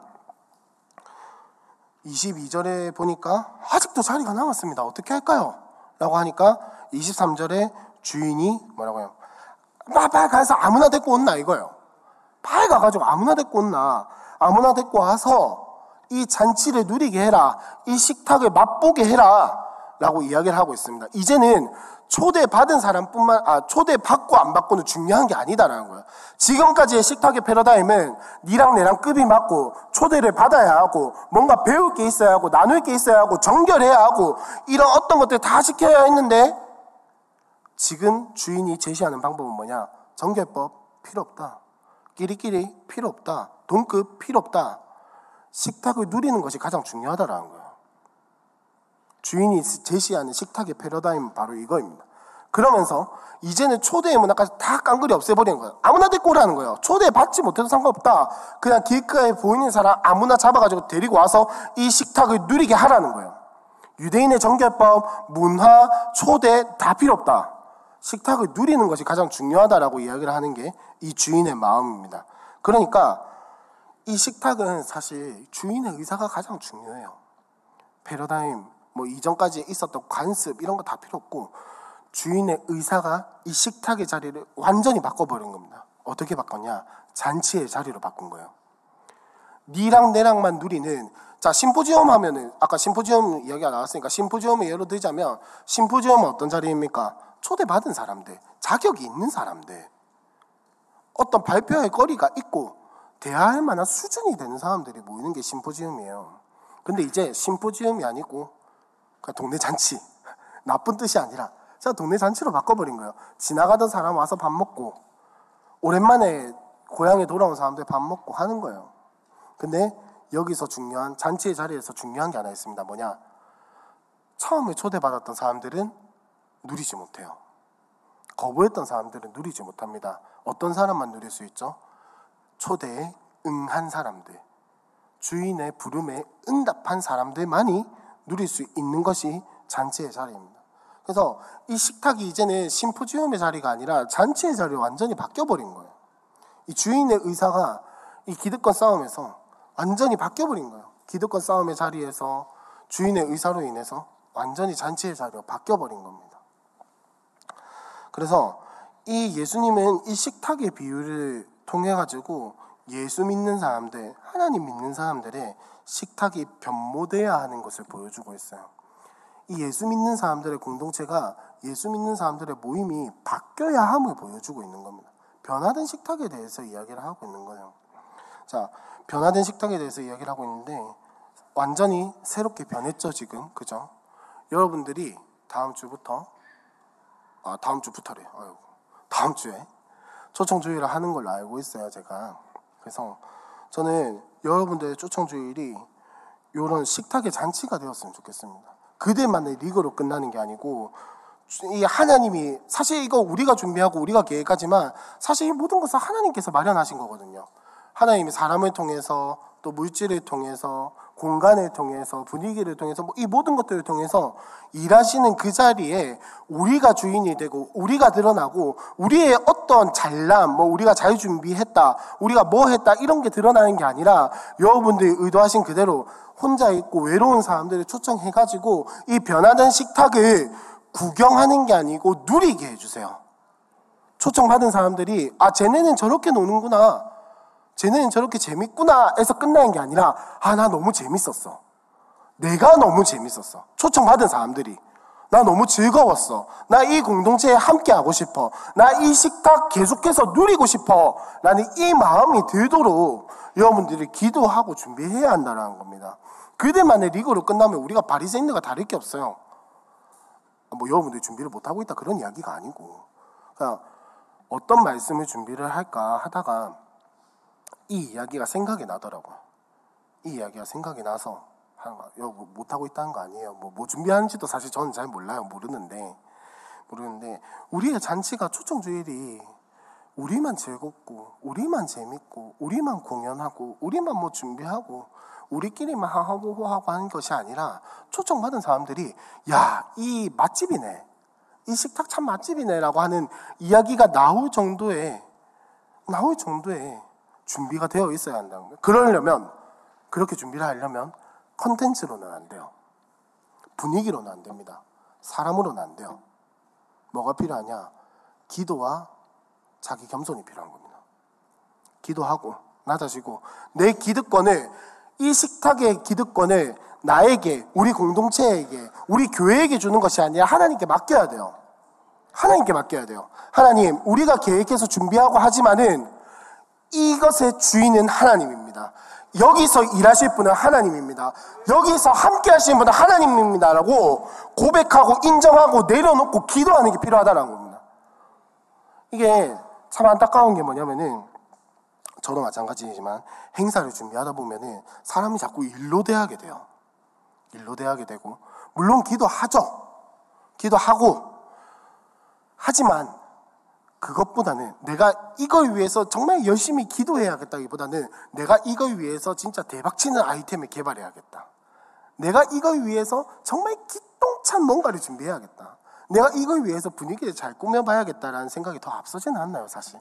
22절에 보니까 아직도 자리가 남았습니다. 어떻게 할까요? 라고 하니까 23절에 주인이 뭐라고요? 빨리 가서 아무나 데리고 온나 이거예요. 빨리 가가지고 아무나 데리고 온나. 아무나 데리고 와서 이 잔치를 누리게 해라. 이 식탁을 맛보게 해라. 라고 이야기를 하고 있습니다. 이제는 초대받은 사람뿐만, 아, 초대받고 안 받고는 중요한 게 아니다라는 거예요. 지금까지의 식탁의 패러다임은 니랑 내랑 급이 맞고 초대를 받아야 하고 뭔가 배울 게 있어야 하고 나눌 게 있어야 하고 정결해야 하고 이런 어떤 것들 다 지켜야 했는데 지금 주인이 제시하는 방법은 뭐냐? 정결법 필요 없다. 끼리끼리 필요 없다. 돈급 필요 없다. 식탁을 누리는 것이 가장 중요하다라는 거예요. 주인이 제시하는 식탁의 패러다임은 바로 이거입니다. 그러면서 이제는 초대의 문화까지 다 깡그리 없애버리는 거예요. 아무나 데리고 오라는 거예요. 초대 받지 못해도 상관없다. 그냥 길가에 보이는 사람 아무나 잡아가지고 데리고 와서 이 식탁을 누리게 하라는 거예요. 유대인의 정결법, 문화, 초대 다 필요 없다. 식탁을 누리는 것이 가장 중요하다라고 이야기를 하는 게 이 주인의 마음입니다. 그러니까 이 식탁은 사실 주인의 의사가 가장 중요해요. 패러다임, 뭐 이전까지 있었던 관습 이런 거 다 필요 없고 주인의 의사가 이 식탁의 자리를 완전히 바꿔버린 겁니다. 어떻게 바꿨냐? 잔치의 자리로 바꾼 거예요. 니랑 내랑만 누리는 자 심포지엄 하면은 아까 심포지엄 이야기가 나왔으니까 심포지엄을 예로 들자면 심포지엄은 어떤 자리입니까? 초대받은 사람들, 자격이 있는 사람들, 어떤 발표할 거리가 있고 대화할 만한 수준이 되는 사람들이 모이는 게 심포지엄이에요. 근데 이제 심포지엄이 아니고 동네 잔치. (laughs) 나쁜 뜻이 아니라 제가 동네 잔치로 바꿔버린 거예요. 지나가던 사람 와서 밥 먹고 오랜만에 고향에 돌아온 사람들 밥 먹고 하는 거예요. 근데 여기서 중요한 잔치의 자리에서 중요한 게 하나 있습니다. 뭐냐? 처음에 초대받았던 사람들은 누리지 못해요. 거부했던 사람들은 누리지 못합니다. 어떤 사람만 누릴 수 있죠? 초대에 응한 사람들. 주인의 부름에 응답한 사람들만이 누릴 수 있는 것이 잔치의 자리입니다. 그래서 이 식탁이 이제는 심포지엄의 자리가 아니라 잔치의 자리로 완전히 바뀌어버린 거예요. 이 주인의 의사가 이 기득권 싸움에서 완전히 바뀌어버린 거예요. 기득권 싸움의 자리에서 주인의 의사로 인해서 완전히 잔치의 자리로 바뀌어버린 겁니다. 그래서 이 예수님은 이 식탁의 비유를 통해 가지고 예수 믿는 사람들, 하나님 믿는 사람들의 식탁이 변모돼야 하는 것을 보여주고 있어요. 이 예수 믿는 사람들의 공동체가 예수 믿는 사람들의 모임이 바뀌어야 함을 보여주고 있는 겁니다. 변화된 식탁에 대해서 이야기를 하고 있는 거예요. 자, 변화된 식탁에 대해서 이야기를 하고 있는데 완전히 새롭게 변했죠 지금 그죠? 여러분들이 다음 주부터 아 다음 주부터래. 아유, 다음 주에 초청 주의를 하는 걸로 알고 있어요 제가. 그래서 저는 여러분들의 초청 주일이 이런 식탁의 잔치가 되었으면 좋겠습니다. 그들만의 리그로 끝나는 게 아니고 이 하나님이 사실 이거 우리가 준비하고 우리가 계획하지만 사실 이 모든 것은 하나님께서 마련하신 거거든요. 하나님이 사람을 통해서 또 물질을 통해서 공간을 통해서 분위기를 통해서 뭐 이 모든 것들을 통해서 일하시는 그 자리에 우리가 주인이 되고 우리가 드러나고 우리의 어떤 잘남 뭐 우리가 잘 준비했다 우리가 뭐 했다 이런 게 드러나는 게 아니라 여러분들이 의도하신 그대로 혼자 있고 외로운 사람들을 초청해 가지고 이 변화된 식탁을 구경하는 게 아니고 누리게 해주세요. 초청받은 사람들이 아 쟤네는 저렇게 노는구나 쟤네는 저렇게 재밌구나 해서 끝나는 게 아니라 아 나 너무 재밌었어. 내가 너무 재밌었어. 초청받은 사람들이. 나 너무 즐거웠어. 나 이 공동체에 함께 하고 싶어. 나 이 식탁 계속해서 누리고 싶어. 라는 이 마음이 들도록 여러분들이 기도하고 준비해야 한다는 겁니다. 그들만의 리그로 끝나면 우리가 바리새인들과 다를 게 없어요. 뭐 여러분들이 준비를 못 하고 있다 그런 이야기가 아니고. 그냥 어떤 말씀을 준비를 할까 하다가 이 이야기가 생각이 나더라고요. 이 이야기가 생각이 나서 여 못하고 있다는 거 아니에요. 뭐, 뭐 준비하는지도 사실 저는 잘 몰라요. 모르는데 모르는데 우리의 잔치가 초청 주일이 우리만 즐겁고 우리만 재밌고 우리만 공연하고 우리만 뭐 준비하고 우리끼리만 하고 하고 하는 것이 아니라 초청받은 사람들이 야 이 맛집이네 이 식탁 참 맛집이네라고 하는 이야기가 나올 정도의 나올 정도의 준비가 되어 있어야 한다는 거예요. 그러려면 그렇게 준비를 하려면 컨텐츠로는 안 돼요. 분위기로는 안 됩니다. 사람으로는 안 돼요. 뭐가 필요하냐? 기도와 자기 겸손이 필요한 겁니다. 기도하고 낮아지고 내 기득권을 이 식탁의 기득권을 나에게, 우리 공동체에게, 우리 교회에게 주는 것이 아니라 하나님께 맡겨야 돼요. 하나님께 맡겨야 돼요. 하나님, 우리가 계획해서 준비하고 하지만은 이것의 주인은 하나님입니다. 여기서 일하실 분은 하나님입니다. 여기서 함께 하시는 분은 하나님입니다. 라고 고백하고 인정하고 내려놓고 기도하는 게 필요하다는 겁니다. 이게 참 안타까운 게 뭐냐면은 저도 마찬가지지만 행사를 준비하다 보면은 사람이 자꾸 일로 대하게 돼요. 일로 대하게 되고 물론 기도하죠. 기도하고 하지만 그것보다는 내가 이걸 위해서 정말 열심히 기도해야겠다기보다는 내가 이걸 위해서 진짜 대박치는 아이템을 개발해야겠다. 내가 이걸 위해서 정말 기똥찬 뭔가를 준비해야겠다. 내가 이걸 위해서 분위기를 잘 꾸며봐야겠다라는 생각이 더 앞서지는 않나요, 사실?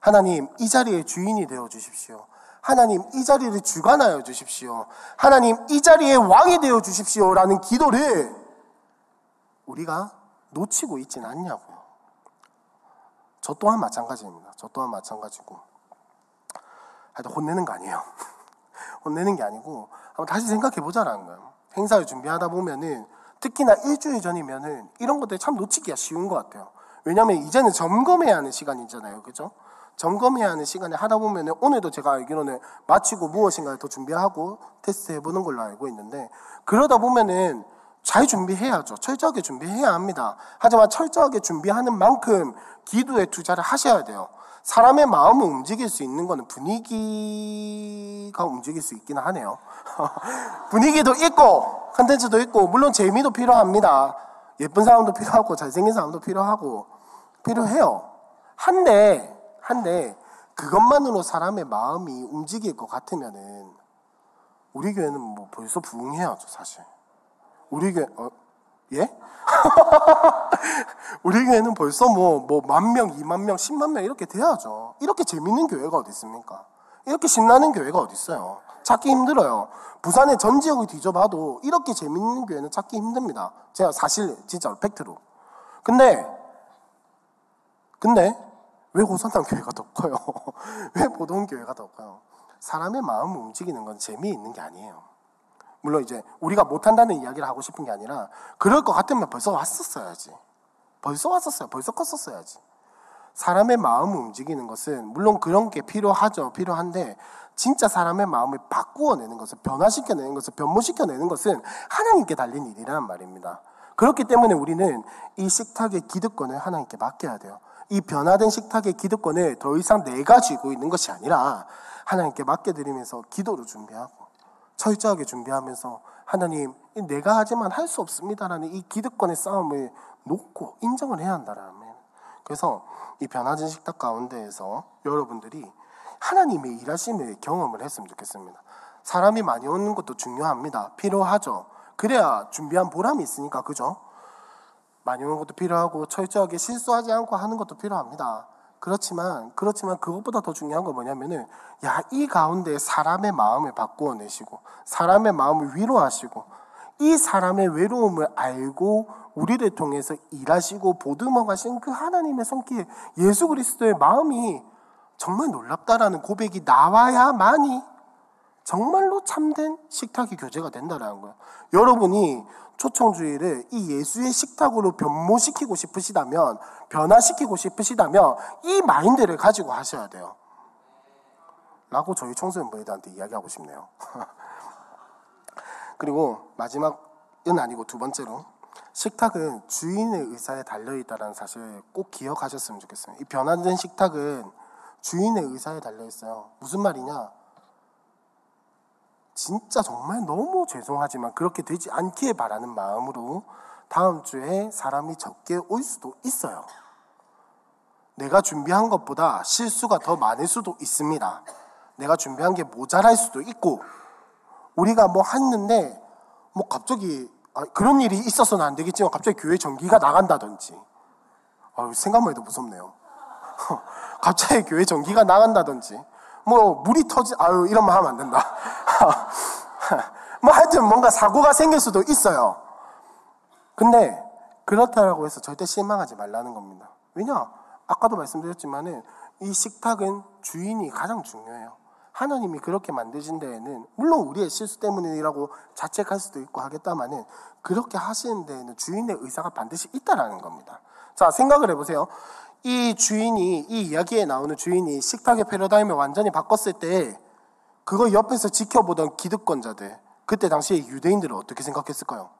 하나님, 이 자리의 주인이 되어 주십시오. 하나님, 이 자리를 주관하여 주십시오. 하나님, 이 자리의 왕이 되어 주십시오. 라는 기도를 우리가 놓치고 있진 않냐고요. 저 또한 마찬가지입니다. 저 또한 마찬가지고. 하여튼 혼내는 거 아니에요. (laughs) 혼내는 게 아니고 한번 다시 생각해 보자라는 거예요. 행사를 준비하다 보면은 특히나 일주일 전이면은 이런 것들이 참 놓치기가 쉬운 것 같아요. 왜냐하면 이제는 점검해야 하는 시간이잖아요. 그죠? 점검해야 하는 시간에 하다 보면은 오늘도 제가 알기로는 마치고 무엇인가를 더 준비하고 테스트 해보는 걸로 알고 있는데 그러다 보면은 잘 준비해야죠. 철저하게 준비해야 합니다. 하지만 철저하게 준비하는 만큼 기도에 투자를 하셔야 돼요. 사람의 마음을 움직일 수 있는 것은 분위기가 움직일 수 있기는 하네요. (laughs) 분위기도 있고, 컨텐츠도 있고, 물론 재미도 필요합니다. 예쁜 사람도 필요하고, 잘생긴 사람도 필요하고, 필요해요. 한데, 한데, 그것만으로 사람의 마음이 움직일 것 같으면은, 우리 교회는 뭐 벌써 부흥해야죠, 사실. 우리 교회, 어, 예? (laughs) 우리 교회는 벌써 뭐, 뭐, 만 명, 이만 명, 십만 명 이렇게 돼야죠. 이렇게 재밌는 교회가 어디 있습니까? 이렇게 신나는 교회가 어디 있어요? 찾기 힘들어요. 부산의 전 지역을 뒤져봐도 이렇게 재밌는 교회는 찾기 힘듭니다. 제가 사실, 진짜 팩트로. 근데, 근데, 왜 고산당 교회가 더 커요? (laughs) 왜 보동 교회가 더 커요? 사람의 마음을 움직이는 건 재미있는 게 아니에요. 물론 이제 우리가 못한다는 이야기를 하고 싶은 게 아니라 그럴 것 같으면 벌써 왔었어야지. 벌써 왔었어요. 벌써 컸었어야지. 사람의 마음을 움직이는 것은 물론 그런 게 필요하죠. 필요한데 진짜 사람의 마음을 바꾸어내는 것을 변화시켜내는 것을 변모시켜내는 것은 하나님께 달린 일이란 말입니다. 그렇기 때문에 우리는 이 식탁의 기득권을 하나님께 맡겨야 돼요. 이 변화된 식탁의 기득권을 더 이상 내가 쥐고 있는 것이 아니라 하나님께 맡겨드리면서 기도로 준비하고 철저하게 준비하면서 하나님 내가 하지만 할 수 없습니다라는 이 기득권의 싸움을 놓고 인정을 해야 한다라면 그래서 이 변화진 식탁 가운데에서 여러분들이 하나님의 일하심을 경험을 했으면 좋겠습니다. 사람이 많이 오는 것도 중요합니다. 필요하죠. 그래야 준비한 보람이 있으니까 그죠? 많이 오는 것도 필요하고 철저하게 실수하지 않고 하는 것도 필요합니다. 그렇지만 그렇지만 그것보다 더 중요한 건 뭐냐면은 야 이 가운데 사람의 마음을 바꾸어 내시고 사람의 마음을 위로하시고 이 사람의 외로움을 알고 우리를 통해서 일하시고 보듬어 가신 그 하나님의 손길, 예수 그리스도의 마음이 정말 놀랍다라는 고백이 나와야만이 정말로 참된 식탁이 교제가 된다는 거예요. 여러분이 초청주의를 이 예수의 식탁으로 변모시키고 싶으시다면, 변화시키고 싶으시다면, 이 마인드를 가지고 하셔야 돼요. 라고 저희 청소년분들한테 이야기하고 싶네요. (laughs) 그리고 마지막은 아니고 두 번째로, 식탁은 주인의 의사에 달려있다는 사실을 꼭 기억하셨으면 좋겠어요. 이 변화된 식탁은 주인의 의사에 달려있어요. 무슨 말이냐? 진짜 정말 너무 죄송하지만 그렇게 되지 않기에 바라는 마음으로 다음 주에 사람이 적게 올 수도 있어요. 내가 준비한 것보다 실수가 더 많을 수도 있습니다. 내가 준비한 게 모자랄 수도 있고, 우리가 뭐 했는데, 뭐 갑자기, 아, 그런 일이 있어서는 안 되겠지만 갑자기 교회 전기가 나간다든지, 아, 생각만 해도 무섭네요. (laughs) 갑자기 교회 전기가 나간다든지, 뭐 물이 터지 아유 이런 말 하면 안 된다. (laughs) 뭐 하여튼 뭔가 사고가 생길 수도 있어요. 근데 그렇다라고 해서 절대 실망하지 말라는 겁니다. 왜냐? 아까도 말씀드렸지만은 이 식탁은 주인이 가장 중요해요. 하나님이 그렇게 만드신 데에는 물론 우리의 실수 때문이라고 자책할 수도 있고 하겠다마는 그렇게 하시는 데에는 주인의 의사가 반드시 있다라는 겁니다. 자, 생각을 해보세요. 이 주인이 이 이야기에 나오는 주인이 식탁의 패러다임을 완전히 바꿨을 때 그거 옆에서 지켜보던 기득권자들 그때 당시에 유대인들은 어떻게 생각했을까요?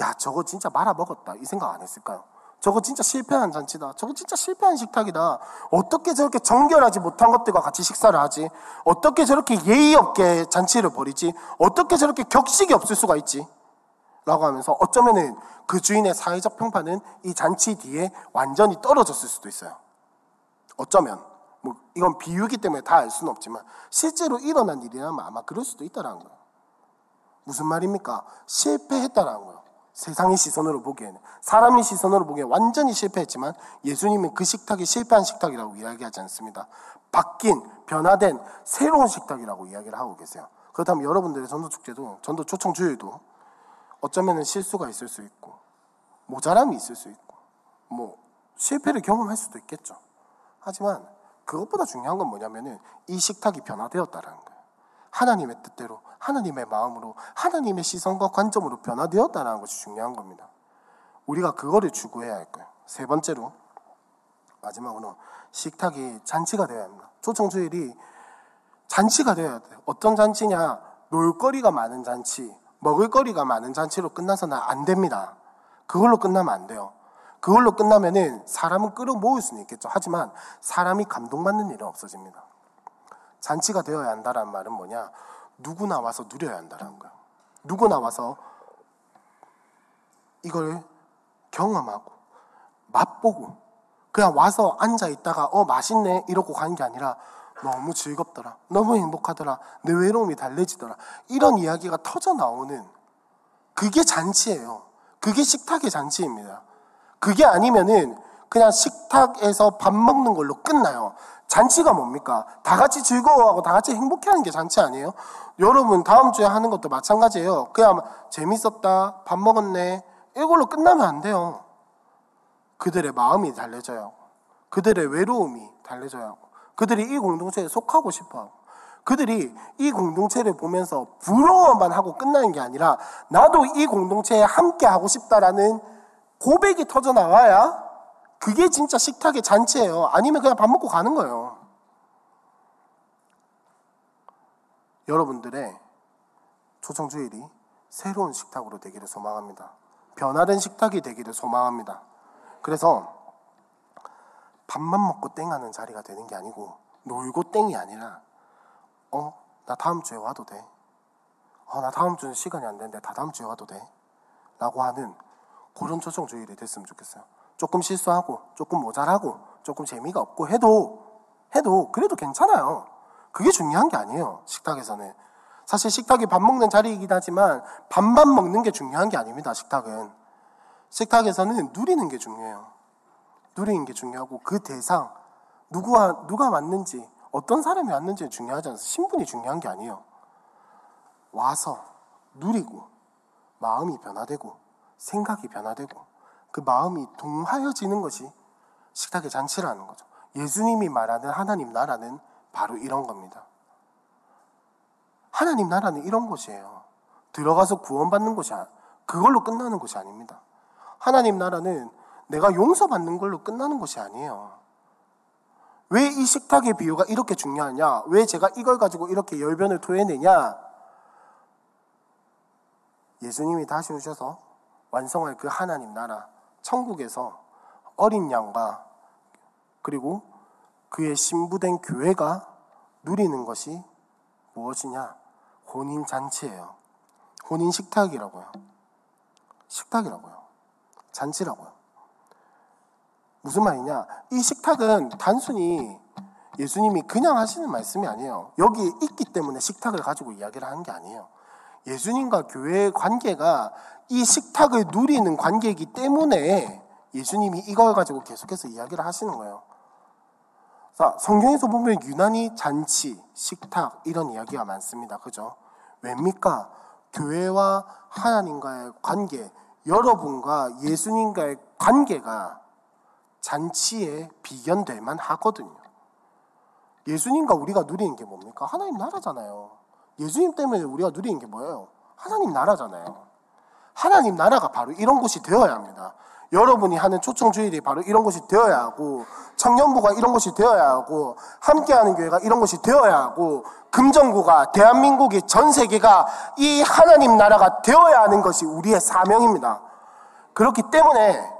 야 저거 진짜 말아먹었다 이 생각 안 했을까요? 저거 진짜 실패한 잔치다. 저거 진짜 실패한 식탁이다. 어떻게 저렇게 정결하지 못한 것들과 같이 식사를 하지? 어떻게 저렇게 예의 없게 잔치를 벌이지? 어떻게 저렇게 격식이 없을 수가 있지? 라고 하면서 어쩌면은 그 주인의 사회적 평판은 이 잔치 뒤에 완전히 떨어졌을 수도 있어요. 어쩌면 뭐 이건 비유기 때문에 다 알 수는 없지만 실제로 일어난 일이라면 아마 그럴 수도 있다라는 거예요. 무슨 말입니까? 실패했다라는 거예요. 세상의 시선으로 보기에는 사람의 시선으로 보기에 완전히 실패했지만 예수님은 그 식탁이 실패한 식탁이라고 이야기하지 않습니다. 바뀐 변화된 새로운 식탁이라고 이야기를 하고 계세요. 그렇다면 여러분들의 전도 축제도 전도 초청 주일도 어쩌면 실수가 있을 수 있고 모자람이 있을 수 있고 뭐 실패를 경험할 수도 있겠죠. 하지만 그것보다 중요한 건 뭐냐면은 이 식탁이 변화되었다라는 거예요. 하나님의 뜻대로 하나님의 마음으로 하나님의 시선과 관점으로 변화되었다는 것이 중요한 겁니다. 우리가 그거를 추구해야 할 거예요. 세 번째로 마지막으로 식탁이 잔치가 되어야 합니다. 초청주일이 잔치가 되어야 돼요. 어떤 잔치냐? 놀거리가 많은 잔치, 먹을거리가 많은 잔치로 끝나서는 안 됩니다. 그걸로 끝나면 안 돼요. 그걸로 끝나면은 사람은 끌어모을 수는 있겠죠. 하지만 사람이 감동받는 일은 없어집니다. 잔치가 되어야 한다는 말은 뭐냐? 누구나 와서 누려야 한다는 거예요. 누구나 와서 이걸 경험하고 맛보고 그냥 와서 앉아 있다가 어 맛있네 이러고 가는 게 아니라 너무 즐겁더라. 너무 행복하더라. 내 외로움이 달래지더라. 이런 이야기가 터져 나오는 그게 잔치예요. 그게 식탁의 잔치입니다. 그게 아니면은 그냥 식탁에서 밥 먹는 걸로 끝나요. 잔치가 뭡니까? 다 같이 즐거워하고 다 같이 행복해하는 게 잔치 아니에요? 여러분 다음 주에 하는 것도 마찬가지예요. 그냥 재밌었다, 밥 먹었네 이걸로 끝나면 안 돼요. 그들의 마음이 달래져요. 그들의 외로움이 달래져요. 그들이 이 공동체에 속하고 싶어. 그들이 이 공동체를 보면서 부러워만 하고 끝나는 게 아니라 나도 이 공동체에 함께 하고 싶다라는 고백이 터져 나와야 그게 진짜 식탁의 잔치예요. 아니면 그냥 밥 먹고 가는 거예요. 여러분들의 초청 주일이 새로운 식탁으로 되기를 소망합니다. 변화된 식탁이 되기를 소망합니다. 그래서 밥만 먹고 땡하는 자리가 되는 게 아니고 놀고 땡이 아니라 어? 나 다음 주에 와도 돼? 어, 나 다음 주는 시간이 안 되는데 다 다음 주에 와도 돼? 라고 하는 그런 초청 주일이 됐으면 좋겠어요. 조금 실수하고 조금 모자라고 조금 재미가 없고 해도 해도 그래도 괜찮아요. 그게 중요한 게 아니에요. 식탁에서는. 사실 식탁이 밥 먹는 자리이긴 하지만 밥만 먹는 게 중요한 게 아닙니다. 식탁은. 식탁에서는 누리는 게 중요해요. 누리는 게 중요하고 그 대상 누구와 누가 왔는지 어떤 사람이 왔는지 중요하지 않아서 신분이 중요한 게 아니에요. 와서 누리고 마음이 변화되고 생각이 변화되고 그 마음이 동하여지는 것이 식탁의 잔치라는 거죠. 예수님이 말하는 하나님 나라는 바로 이런 겁니다. 하나님 나라는 이런 곳이에요. 들어가서 구원받는 곳이 아, 그걸로 끝나는 곳이 아닙니다. 하나님 나라는 내가 용서받는 걸로 끝나는 곳이 아니에요. 왜 이 식탁의 비유가 이렇게 중요하냐? 왜 제가 이걸 가지고 이렇게 열변을 토해내냐? 예수님이 다시 오셔서 완성할 그 하나님 나라, 천국에서 어린 양과 그리고 그의 신부된 교회가 누리는 것이 무엇이냐? 혼인 잔치예요. 혼인 식탁이라고요. 식탁이라고요. 잔치라고요. 무슨 말이냐? 이 식탁은 단순히 예수님이 그냥 하시는 말씀이 아니에요. 여기 있기 때문에 식탁을 가지고 이야기를 하는 게 아니에요. 예수님과 교회의 관계가 이 식탁을 누리는 관계이기 때문에 예수님이 이걸 가지고 계속해서 이야기를 하시는 거예요. 자, 성경에서 보면 유난히 잔치, 식탁 이런 이야기가 많습니다. 그죠? 왜입니까? 교회와 하나님과의 관계, 여러분과 예수님과의 관계가 잔치에 비견될 만 하거든요. 예수님과 우리가 누리는 게 뭡니까? 하나님 나라잖아요. 예수님 때문에 우리가 누리는 게 뭐예요? 하나님 나라잖아요. 하나님 나라가 바로 이런 곳이 되어야 합니다. 여러분이 하는 초청주일이 바로 이런 곳이 되어야 하고 청년부가 이런 곳이 되어야 하고 함께하는 교회가 이런 곳이 되어야 하고 금정구가 대한민국이 전 세계가 이 하나님 나라가 되어야 하는 것이 우리의 사명입니다. 그렇기 때문에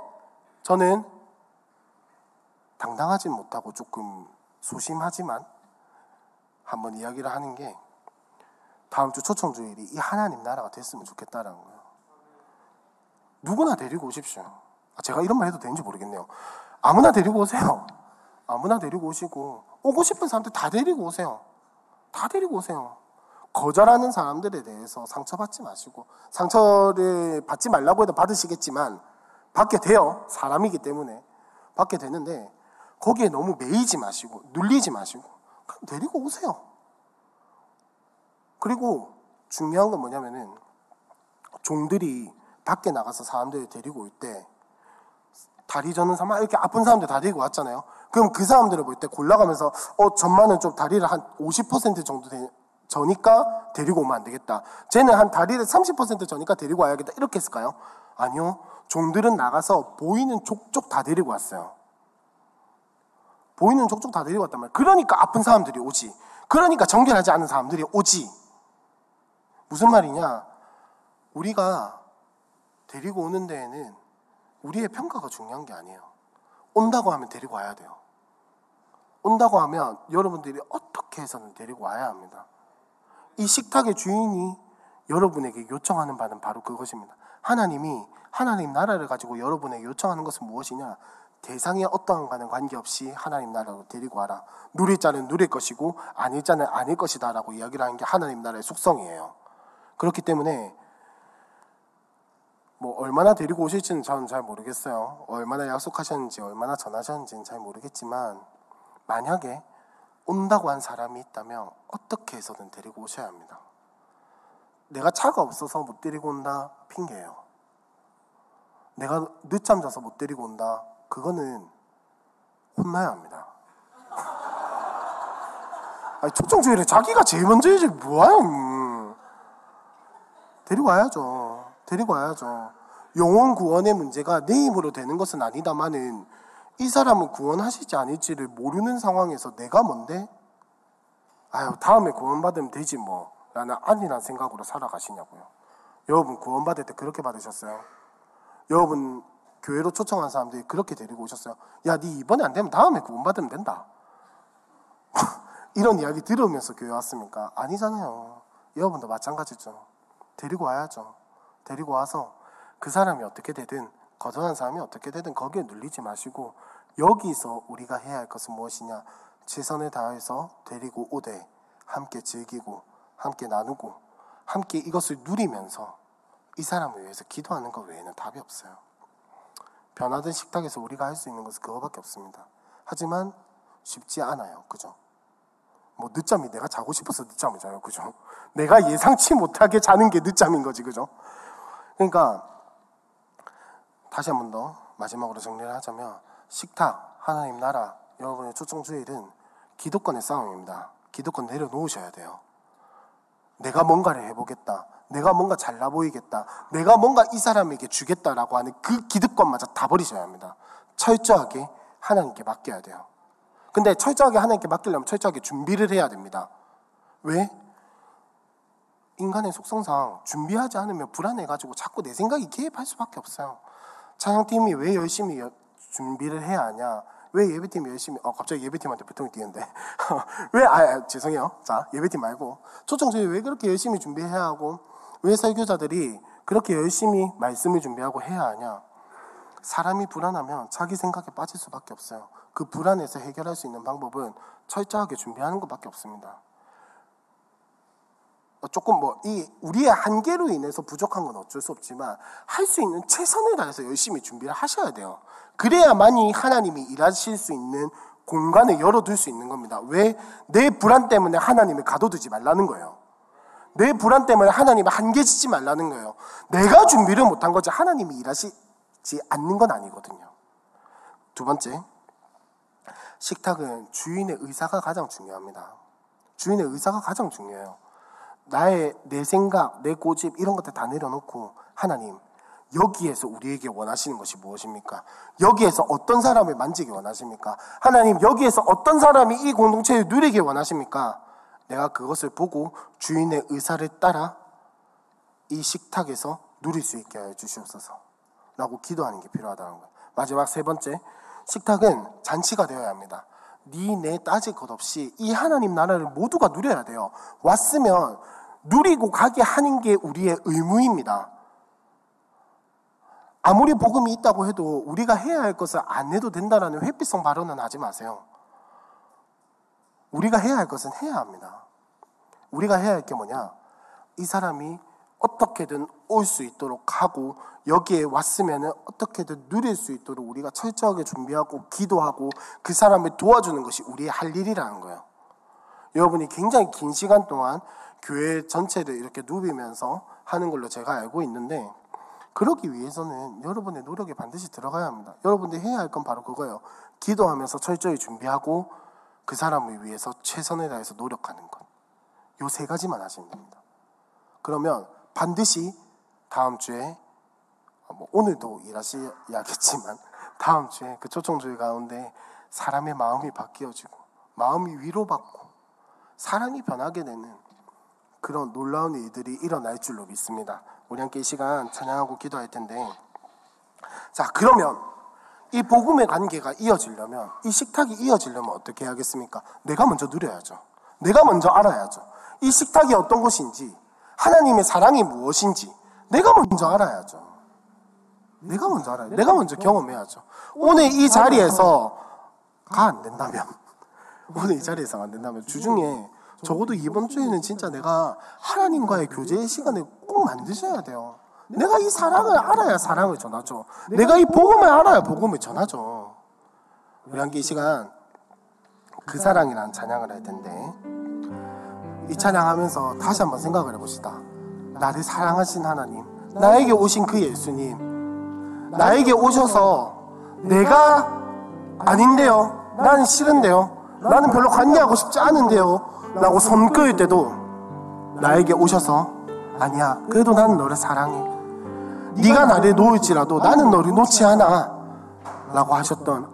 저는 당당하지 못하고 조금 소심하지만 한번 이야기를 하는 게 다음 주 초청주일이 이 하나님 나라가 됐으면 좋겠다라는 거예요. 누구나 데리고 오십시오. 아, 제가 이런 말 해도 되는지 모르겠네요. 아무나 데리고 오세요. 아무나 데리고 오시고 오고 싶은 사람들 다 데리고 오세요. 다 데리고 오세요. 거절하는 사람들에 대해서 상처받지 마시고 상처를 받지 말라고 해도 받으시겠지만 받게 돼요. 사람이기 때문에 받게 되는데 거기에 너무 매이지 마시고 눌리지 마시고 그냥 데리고 오세요. 그리고 중요한 건 뭐냐면은 종들이 밖에 나가서 사람들을 데리고 올 때 다리 저는 사람 이렇게 아픈 사람들 다 데리고 왔잖아요. 그럼 그 사람들을 볼 때 골라가면서 어 전만은 좀 다리를 한 50% 정도 되, 저니까 데리고 오면 안 되겠다. 쟤는 한 다리를 30% 저니까 데리고 와야겠다. 이렇게 했을까요? 아니요. 종들은 나가서 보이는 족족 다 데리고 왔어요. 보이는 족족 다 데리고 왔단 말이에요. 그러니까 아픈 사람들이 오지. 그러니까 정결하지 않은 사람들이 오지. 무슨 말이냐? 우리가 데리고 오는 데에는 우리의 평가가 중요한 게 아니에요. 온다고 하면 데리고 와야 돼요. 온다고 하면 여러분들이 어떻게 해서는 데리고 와야 합니다. 이 식탁의 주인이 여러분에게 요청하는 바는 바로 그것입니다. 하나님이 하나님 나라를 가지고 여러분에게 요청하는 것은 무엇이냐? 대상에 어떠한가는 관계없이 하나님 나라로 데리고 와라. 누릴 자는 누릴 것이고 아닐 자는 아닐 것이다라고 이야기를 하는 게 하나님 나라의 속성이에요. 그렇기 때문에 뭐 얼마나 데리고 오실지는 저는 잘 모르겠어요. 얼마나 약속하셨는지 얼마나 전하셨는지는 잘 모르겠지만 만약에 온다고 한 사람이 있다면 어떻게 해서든 데리고 오셔야 합니다. 내가 차가 없어서 못 데리고 온다 핑계예요. 내가 늦잠 자서 못 데리고 온다 그거는 혼나야 합니다. (laughs) 아니 초청주일에 자기가 제일 먼저 해야지 뭐하요 음. 데리고 와야죠. 데리고 와야죠. 영혼 구원의 문제가 내 힘으로 되는 것은 아니다마는 이 사람은 구원하시지 않을지를 모르는 상황에서 내가 뭔데? 아유, 다음에 구원받으면 되지 뭐. 라는 안일한 생각으로 살아가시냐고요. 여러분 구원받을 때 그렇게 받으셨어요? 여러분 교회로 초청한 사람들이 그렇게 데리고 오셨어요. 야, 네 이번에 안 되면 다음에 구원 받으면 된다. (laughs) 이런 이야기 들으면서 교회 왔습니까? 아니잖아요. 여러분도 마찬가지죠. 데리고 와야죠. 데리고 와서 그 사람이 어떻게 되든 거절한 사람이 어떻게 되든 거기에 눌리지 마시고 여기서 우리가 해야 할 것은 무엇이냐 최선을 다해서 데리고 오되 함께 즐기고 함께 나누고 함께 이것을 누리면서 이 사람을 위해서 기도하는 것 외에는 답이 없어요. 변화된 식탁에서 우리가 할 수 있는 것은 그거밖에 없습니다. 하지만 쉽지 않아요. 그죠? 뭐 늦잠이 내가 자고 싶어서 늦잠을 자요. 그죠? (laughs) 내가 예상치 못하게 자는 게 늦잠인 거지. 그죠? 그러니까 다시 한 번 더 마지막으로 정리를 하자면 식탁, 하나님 나라, 여러분의 초청 주일은 기득권의 싸움입니다. 기득권 내려놓으셔야 돼요. 내가 뭔가를 해보겠다. 내가 뭔가 잘나 보이겠다. 내가 뭔가 이 사람에게 주겠다라고 하는 그 기득권마저 다 버리셔야 합니다. 철저하게 하나님께 맡겨야 돼요. 근데 철저하게 하나님께 맡기려면 철저하게 준비를 해야 됩니다. 왜? 인간의 속성상 준비하지 않으면 불안해가지고 자꾸 내 생각이 개입할 수밖에 없어요. 찬양팀이 왜 열심히 준비를 해야 하냐? 왜 예배팀이 열심히 어 갑자기 예배팀한테 보통이 뛰는데 (laughs) 왜 아, 아, 죄송해요. 자 예배팀 말고 초청주의 왜 그렇게 열심히 준비해야 하고 왜 설교자들이 그렇게 열심히 말씀을 준비하고 해야 하냐? 사람이 불안하면 자기 생각에 빠질 수밖에 없어요. 그 불안에서 해결할 수 있는 방법은 철저하게 준비하는 것밖에 없습니다. 어, 조금 뭐 이 우리의 한계로 인해서 부족한 건 어쩔 수 없지만 할 수 있는 최선을 다해서 열심히 준비를 하셔야 돼요. 그래야만이 하나님이 일하실 수 있는 공간을 열어둘 수 있는 겁니다. 왜? 내 불안 때문에 하나님을 가둬두지 말라는 거예요. 내 불안 때문에 하나님을 한계짓지 말라는 거예요. 내가 준비를 못한 거지 하나님이 일하시지 않는 건 아니거든요. 두 번째, 식탁은 주인의 의사가 가장 중요합니다. 주인의 의사가 가장 중요해요. 나의 내 생각, 내 고집 이런 것들 다 내려놓고 하나님 여기에서 우리에게 원하시는 것이 무엇입니까? 여기에서 어떤 사람을 만지기 원하십니까? 하나님 여기에서 어떤 사람이 이 공동체를 누리기 원하십니까? 내가 그것을 보고 주인의 의사를 따라 이 식탁에서 누릴 수 있게 해 주시옵소서. 라고 기도하는 게 필요하다는 거예요. 마지막 세 번째, 식탁은 잔치가 되어야 합니다. 네, 내 따질 것 없이 이 하나님 나라를 모두가 누려야 돼요. 왔으면 누리고 가게 하는 게 우리의 의무입니다. 아무리 복음이 있다고 해도 우리가 해야 할 것을 안 해도 된다라는 회피성 발언은 하지 마세요. 우리가 해야 할 것은 해야 합니다. 우리가 해야 할 게 뭐냐? 이 사람이 어떻게든 올 수 있도록 하고 여기에 왔으면 어떻게든 누릴 수 있도록 우리가 철저하게 준비하고 기도하고 그 사람을 도와주는 것이 우리의 할 일이라는 거예요. 여러분이 굉장히 긴 시간 동안 교회 전체를 이렇게 누비면서 하는 걸로 제가 알고 있는데 그러기 위해서는 여러분의 노력이 반드시 들어가야 합니다. 여러분들이 해야 할 건 바로 그거예요. 기도하면서 철저히 준비하고 그 사람을 위해서 최선을 다해서 노력하는 것. 요 세 가지만 하시면 됩니다. 그러면 반드시 다음 주에 뭐 오늘도 일하셔야겠지만 (laughs) 다음 주에 그 초청주의 가운데 사람의 마음이 바뀌어지고 마음이 위로받고 사람이 변하게 되는 그런 놀라운 일들이 일어날 줄로 믿습니다. 우리 함께 이 시간 찬양하고 기도할 텐데 자 그러면 이 복음의 관계가 이어지려면 이 식탁이 이어지려면 어떻게 해야겠습니까? 내가 먼저 누려야죠. 내가 먼저 알아야죠. 이 식탁이 어떤 것인지 하나님의 사랑이 무엇인지 내가 먼저 알아야죠. 내가 먼저 알아야 내가 먼저 경험해야죠. 오늘 이 자리에서 가 안 된다면 (laughs) 오늘 이 자리에서 안 된다면 주중에 적어도 이번 주에는 진짜 내가 하나님과의 교제의 시간을 꼭 만드셔야 돼요. 내가 이 사랑을 알아야 사랑을 전하죠. 내가 이 복음을 알아야 복음을 전하죠. 우리 함께 이 시간 그 사랑이라는 찬양을 할 텐데 이 찬양하면서 다시 한번 생각을 해봅시다. 나를 사랑하신 하나님, 나에게 오신 그 예수님, 나에게 오셔서 내가 아닌데요. 나는 싫은데요. 나는 별로 관계하고 싶지 않은데요. 라고 손끌 때도 나에게 오셔서 아니야 그래도 나는 너를 사랑해 네가 나를 놓을지라도 나는 너를 놓지 않아 라고 하셨던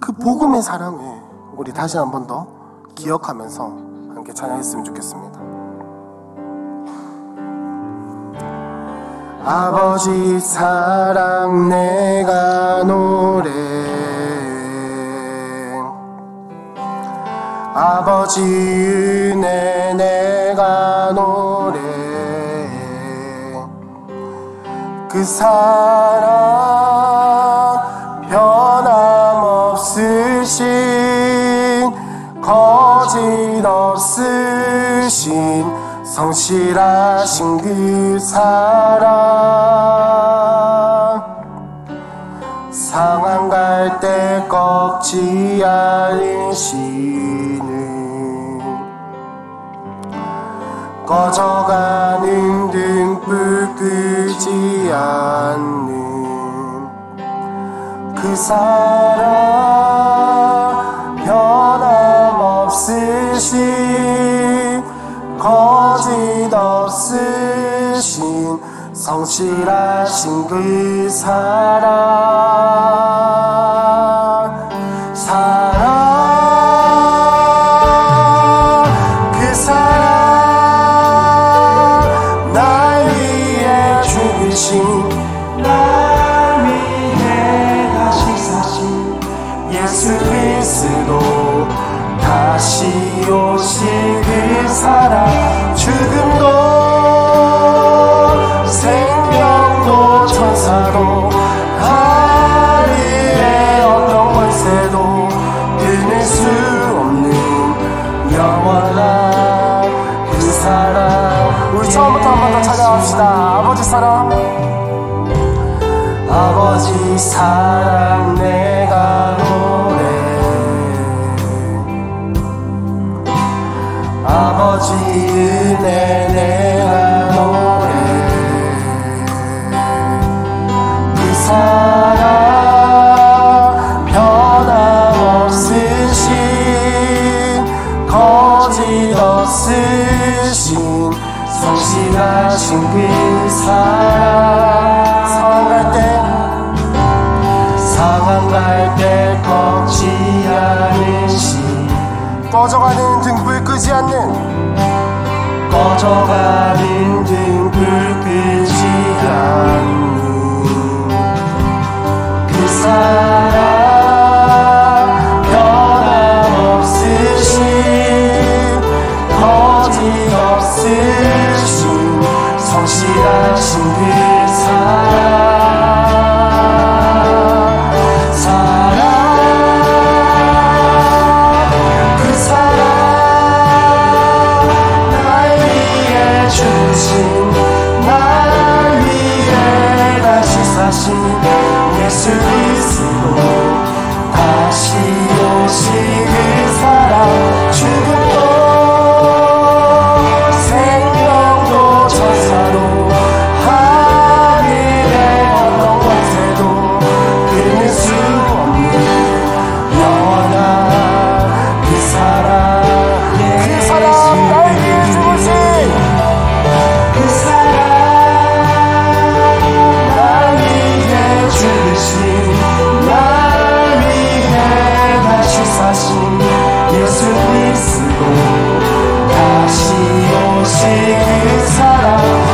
그 복음의 사랑을 우리 다시 한 번 더 기억하면서 함께 찬양했으면 좋겠습니다. 아버지 사랑 내가 노래. 아버지 은혜 내가 노래. 그 사랑 변함없으신 거짓 없으신 성실하신 그 사랑 상황 갈 때 꺾지 않으시는 꺼져가는 등불 끄지 않는 그 사랑 없으신 거짓 없으신 성실하신 그 사랑 주의 쓰고 다시 오시는 사랑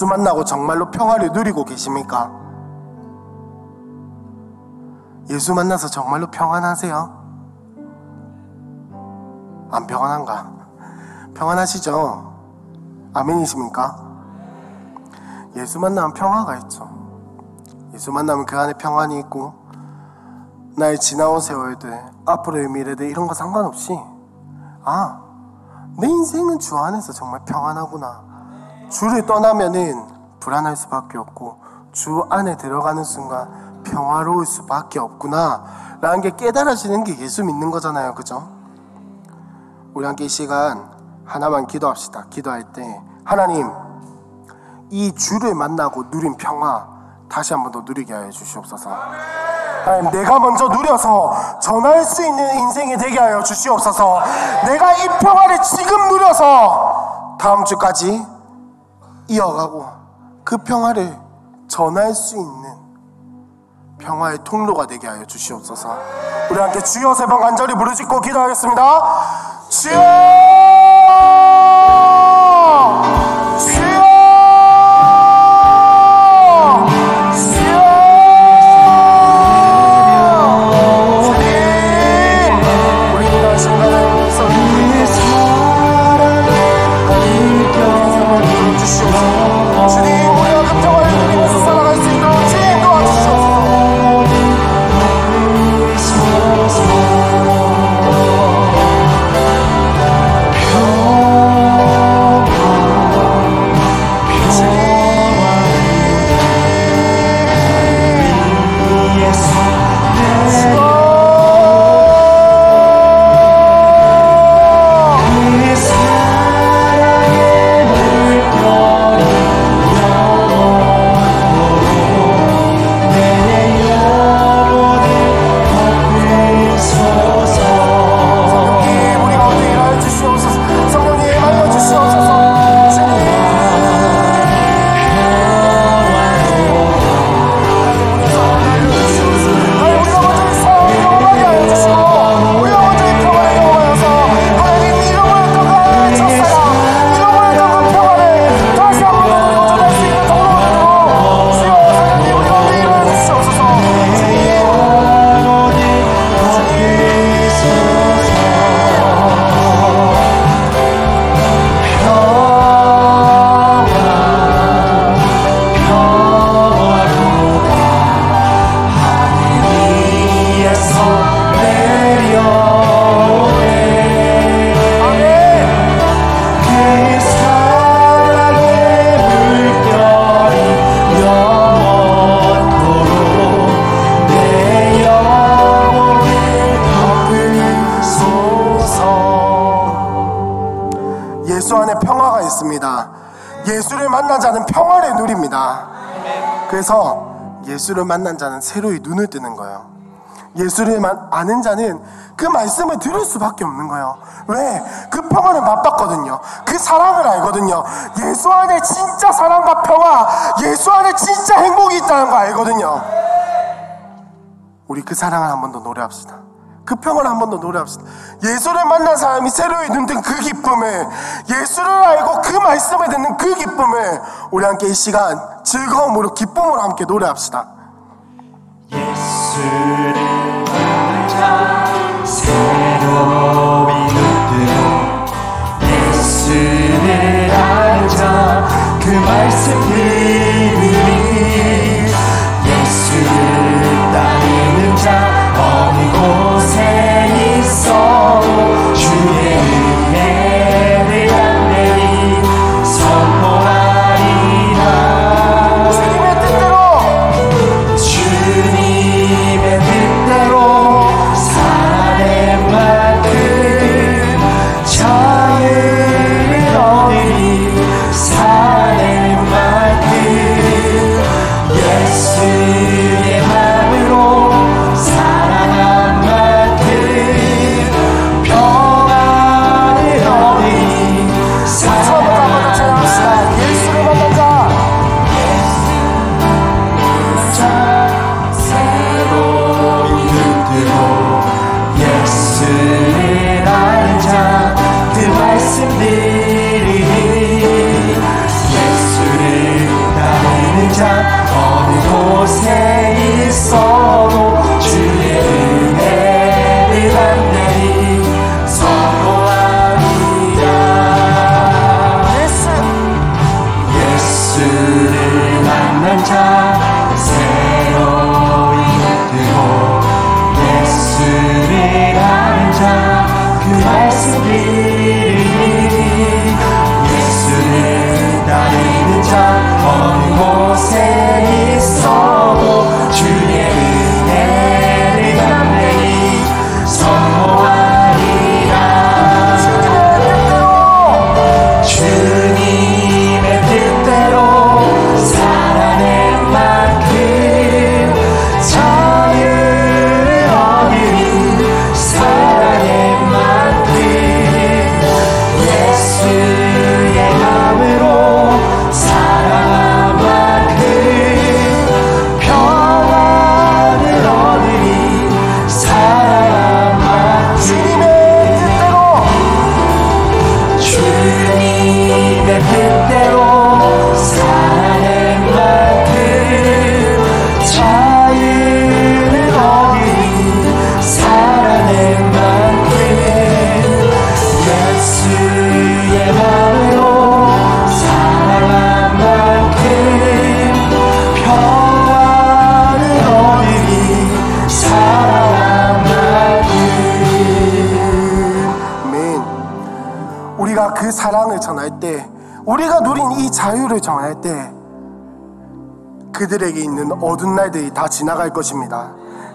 예수 만나고 정말로 평화를 누리고 계십니까? 예수 만나서 정말로 평안하세요? 안 평안한가? 평안하시죠? 아멘이십니까? 예수 만나면 평화가 있죠. 예수 만나면 그 안에 평안이 있고, 나의 지나온 세월들, 앞으로의 미래들, 이런 거 상관없이, 아, 내 인생은 주 안에서 정말 평안하구나. 주를 떠나면은 불안할 수밖에 없고 주 안에 들어가는 순간 평화로울 수밖에 없구나 라는 게 깨달아지는 게 예수 믿는 거잖아요. 그죠? 우리 함께 이 시간 하나만 기도합시다. 기도할 때 하나님 이 주를 만나고 누린 평화 다시 한 번 더 누리게 하여 주시옵소서. 하나님 내가 먼저 누려서 전할 수 있는 인생이 되게 하여 주시옵소서. 내가 이 평화를 지금 누려서 다음 주까지 이어가고 그 평화를 전할 수 있는 평화의 통로가 되게 하여 주시옵소서. 우리 함께 주여 세번 간절히 부르짖고 기도하겠습니다. 주여! 자는 새로이 눈을 뜨는 거예요. 예수를 아는 자는 그 말씀을 들을 수밖에 없는 거예요. 왜? 그 평화를 맛봤거든요. 그 사랑을 알거든요. 예수 안에 진짜 사랑과 평화, 예수 안에 진짜 행복이 있다는 거 알거든요. 우리 그 사랑을 한 번 더 노래합시다. 그 평화를 한번 더 노래합시다. 예수를 만난 사람이 새로이 눈뜬 그 기쁨을, 예수를 알고 그 말씀을 듣는 그 기쁨을 우리 함께 이 시간 즐거움으로 기쁨으로 함께 노래합시다. 다 지나갈 것입니다.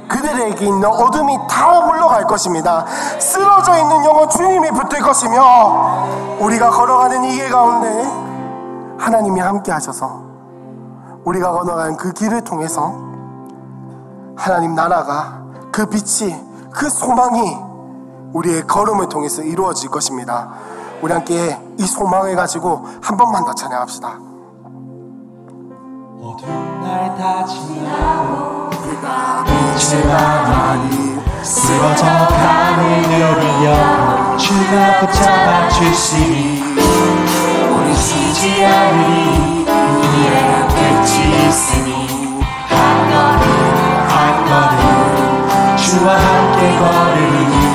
그들에게 있는 어둠이 다 물러갈 것입니다. 쓰러져 있는 영혼 주님이 붙을 것이며 우리가 걸어가는 이 길 가운데 하나님이 함께 하셔서 우리가 건너가는 그 길을 통해서 하나님 나라가 그 빛이 그 소망이 우리의 걸음을 통해서 이루어질 것입니다. 우리 함께 이 소망을 가지고 한 번만 더 찬양합시다. 날다 지나고 그가 빛을 만 하니 쓰러져 가는 너를 주가 붙잡아 주시니 우리 쉬지 않으니 우리의 끝이 있으니 한 걸음. 한 걸음 주와 함께 걸으니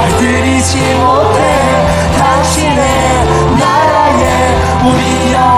받들이지 못해 당신의 나라에 우리 야.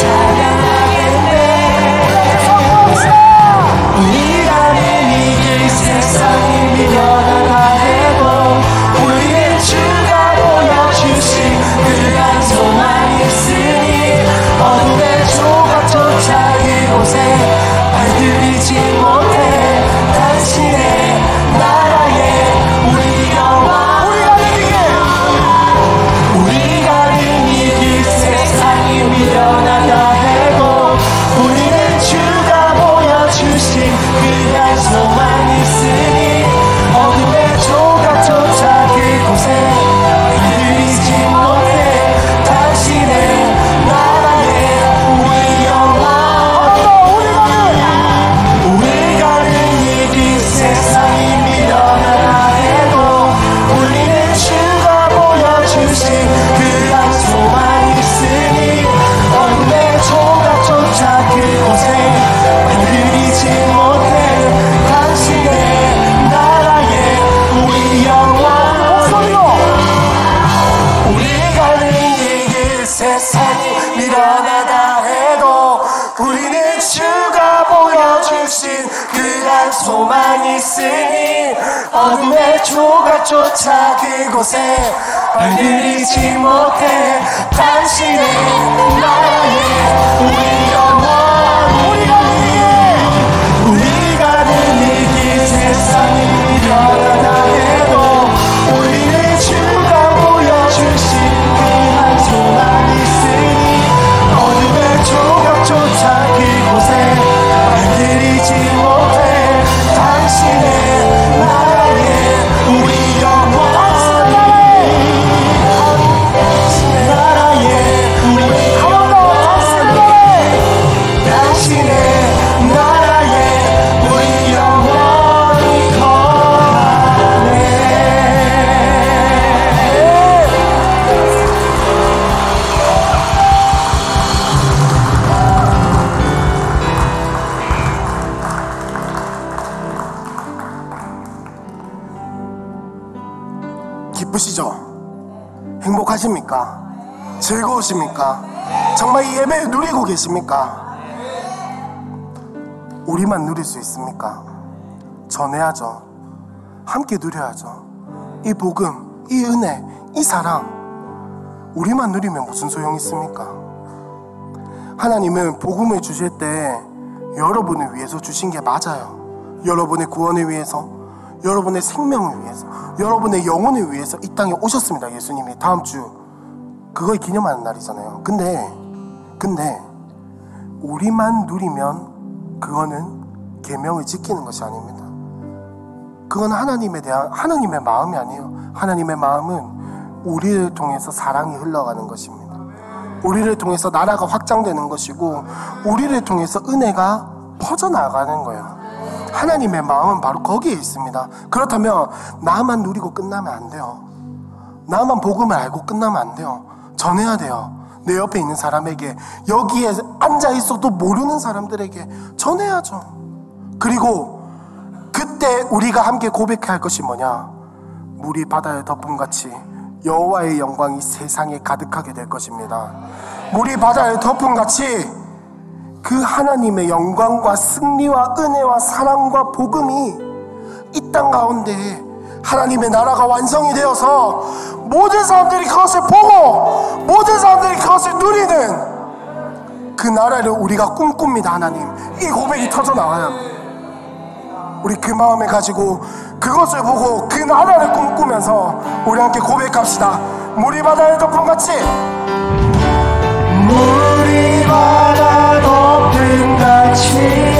time. 계십니까? 우리만 누릴 수 있습니까? 전해야죠. 함께 누려야죠. 이 복음, 이 은혜, 이 사랑, 우리만 누리면 무슨 소용이 있습니까? 하나님은 복음을 주실 때 여러분을 위해서 주신 게 맞아요. 여러분의 구원을 위해서, 여러분의 생명을 위해서, 여러분의 영혼을 위해서 이 땅에 오셨습니다. 예수님이 다음 주 그걸 기념하는 날이잖아요. 근데 근데 우리만 누리면 그거는 계명을 지키는 것이 아닙니다. 그건 하나님에 대한 하나님의 마음이 아니에요. 하나님의 마음은 우리를 통해서 사랑이 흘러가는 것입니다. 우리를 통해서 나라가 확장되는 것이고 우리를 통해서 은혜가 퍼져나가는 거예요. 하나님의 마음은 바로 거기에 있습니다. 그렇다면 나만 누리고 끝나면 안 돼요. 나만 복음을 알고 끝나면 안 돼요. 전해야 돼요. 내 옆에 있는 사람에게 여기에 앉아 있어도 모르는 사람들에게 전해야죠. 그리고 그때 우리가 함께 고백할 것이 뭐냐? 물이 바다에 덮음 같이 여호와의 영광이 세상에 가득하게 될 것입니다. 물이 바다에 덮음 같이 그 하나님의 영광과 승리와 은혜와 사랑과 복음이 이 땅 가운데 하나님의 나라가 완성이 되어서 모든 사람들이 그것을 보고 모든 사람들이 그것을 누리는 그 나라를 우리가 꿈꿉니다 하나님. 이 고백이 터져 합니다. 우리 그 마음을 가지고 그것을 보고 그 나라를 꿈꾸면서 우리 함께 고백합시다. 바다를 덮은 같이. 물이 바다 덮은 같이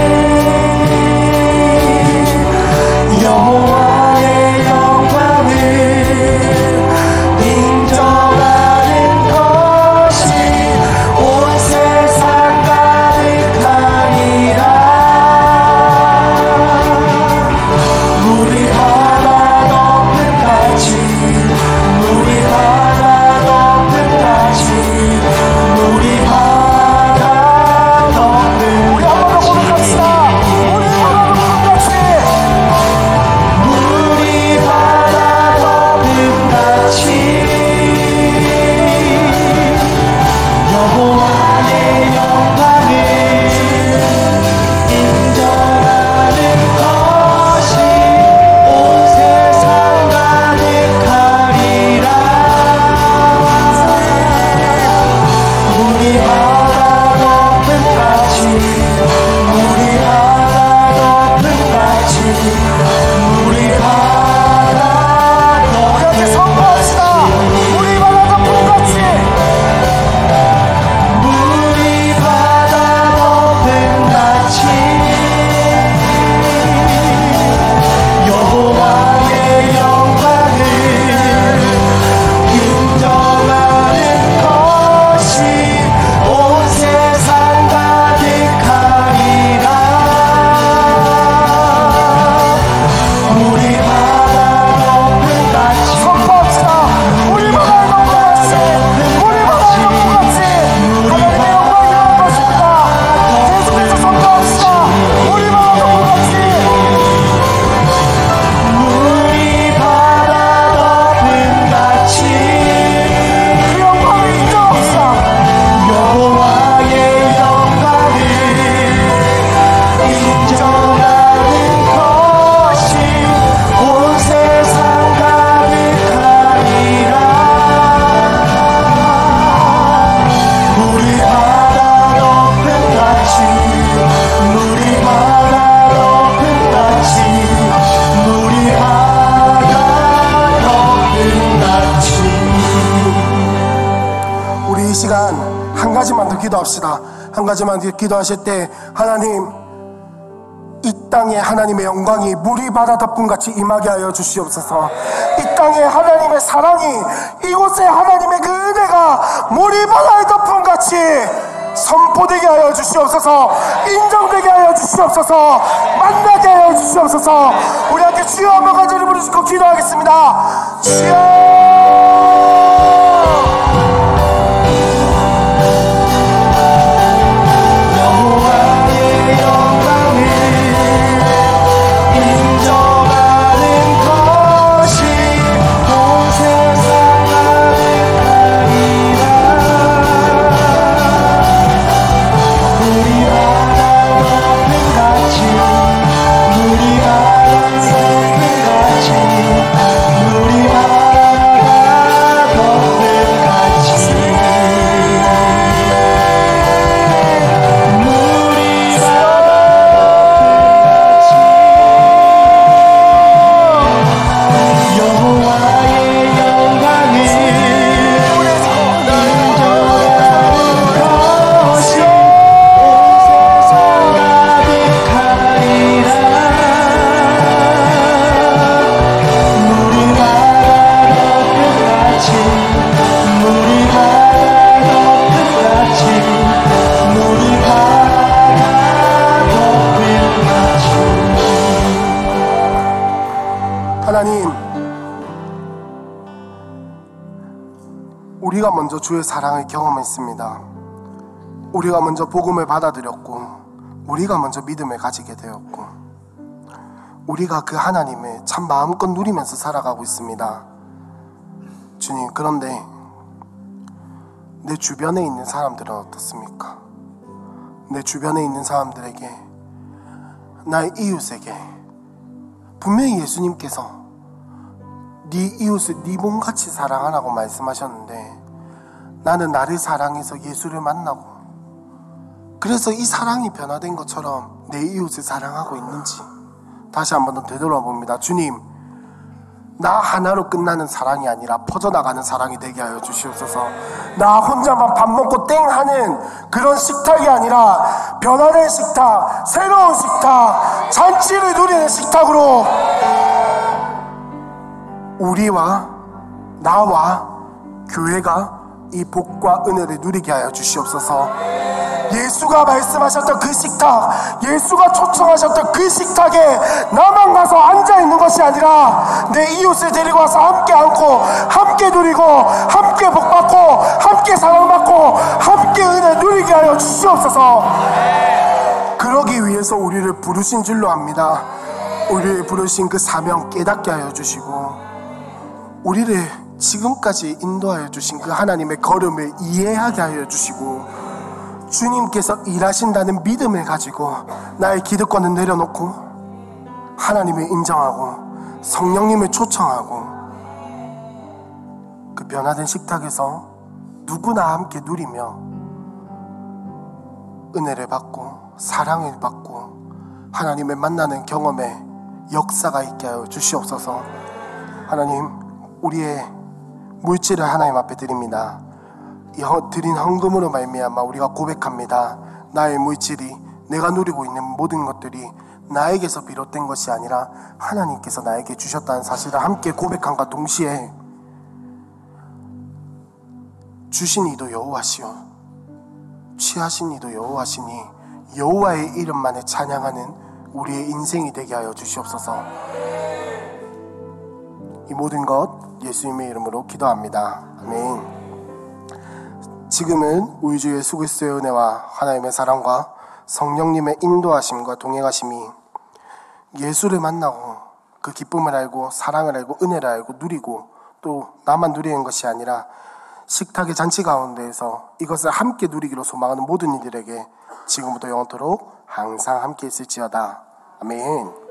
기도하실 때 하나님 이 땅에 하나님의 영광이 물이 바다 덮음 같이 임하게 하여 주시옵소서. 이 땅에 하나님의 사랑이 이곳에 하나님의 그 은혜가 물이 바다에 덮음 같이 선포되게 하여 주시옵소서. 인정되게 하여 주시옵소서. 만나게 하여 주시옵소서. 우리 함께 주여 한번 간절히 부르시고 기도하겠습니다. 주여! 우리가 먼저 복음을 받아들였고, 우리가 먼저 믿음을 가지게 되었고, 우리가 그 하나님을 참 마음껏 누리면서 살아가고 있습니다. 주님, 그런데 내 주변에 있는 사람들은 어떻습니까? 내 주변에 있는 사람들에게, 나의 이웃에게, 분명히 예수님께서 네 이웃을 네 몸같이 사랑하라고 말씀하셨는데 나는 나를 사랑해서 예수를 만나고 그래서 이 사랑이 변화된 것처럼 내 이웃을 사랑하고 있는지 다시 한번 더 되돌아봅니다. 주님, 나 하나로 끝나는 사랑이 아니라 퍼져나가는 사랑이 되게 하여 주시옵소서. 나 혼자만 밥 먹고 땡 하는 그런 식탁이 아니라 변화된 식탁, 새로운 식탁, 잔치를 누리는 식탁으로 우리와 나와 교회가 이 복과 은혜를 누리게 하여 주시옵소서. 예수가 말씀하셨던 그 식탁, 예수가 초청하셨던 그 식탁에 나만 가서 앉아 있는 것이 아니라 내 이웃을 데리고 와서 함께 앉고, 함께 누리고, 함께 복받고, 함께 사랑받고, 함께 은혜 누리게 하여 주시옵소서. 그러기 위해서 우리를 부르신 줄로 압니다. 우리를 부르신 그 사명 깨닫게 하여 주시고, 우리를 지금까지 인도하여 주신 그 하나님의 걸음을 이해하게 하여 주시고 주님께서 일하신다는 믿음을 가지고 나의 기득권을 내려놓고 하나님을 인정하고 성령님을 초청하고 그 변화된 식탁에서 누구나 함께 누리며 은혜를 받고 사랑을 받고 하나님을 만나는 경험에 역사가 있게 하여 주시옵소서. 하나님 우리의 물질을 하나님 앞에 드립니다. 드린 헌금으로 말미암아 우리가 고백합니다. 나의 물질이 내가 누리고 있는 모든 것들이 나에게서 비롯된 것이 아니라 하나님께서 나에게 주셨다는 사실을 함께 고백함과 동시에 주신 이도 여호와시오 취하신 이도 여호와시니 여호와의 이름만을 찬양하는 우리의 인생이 되게 하여 주시옵소서. 이 모든 것 예수님의 이름으로 기도합니다. 아멘. 지금은 우리 주 예수 그리스도의 은혜와 하나님의 사랑과 성령님의 인도하심과 동행하심이 예수를 만나고 그 기쁨을 알고 사랑을 알고 은혜를 알고 누리고 또 나만 누리는 것이 아니라 식탁의 잔치 가운데에서 이것을 함께 누리기로 소망하는 모든 이들에게 지금부터 영원토록 항상 함께 있을지어다. 아멘.